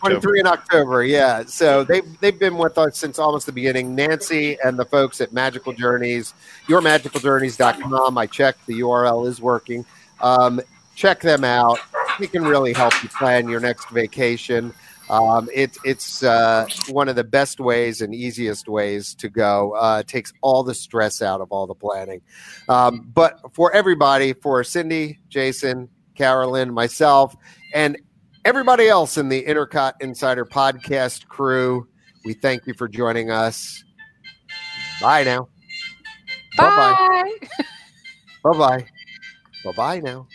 23 in October, yeah. So they've, they've been with us since almost the beginning. Nancy and the folks at Magical Journeys, yourmagicaljourneys.com. I checked, the URL is working. Um, check them out. It can really help you plan your next vacation. Um, it, it's uh, one of the best ways and easiest ways to go. Uh, it takes all the stress out of all the planning. Um, but for everybody, for Cindy, Jason, Carolyn, myself, and everybody else in the Intercot Insider podcast crew, we thank you for joining us. Bye now. Bye Bye. bye. Bye bye. Bye bye now.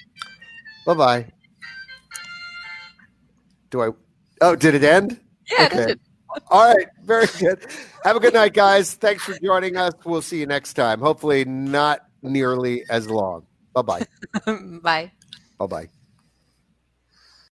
Bye bye. Do I? Oh, did it end? Yeah, Okay. it. All right. Very good. Have a good night, guys. Thanks for joining us. We'll see you next time. Hopefully, not nearly as long. Bye bye. Bye. Bye bye.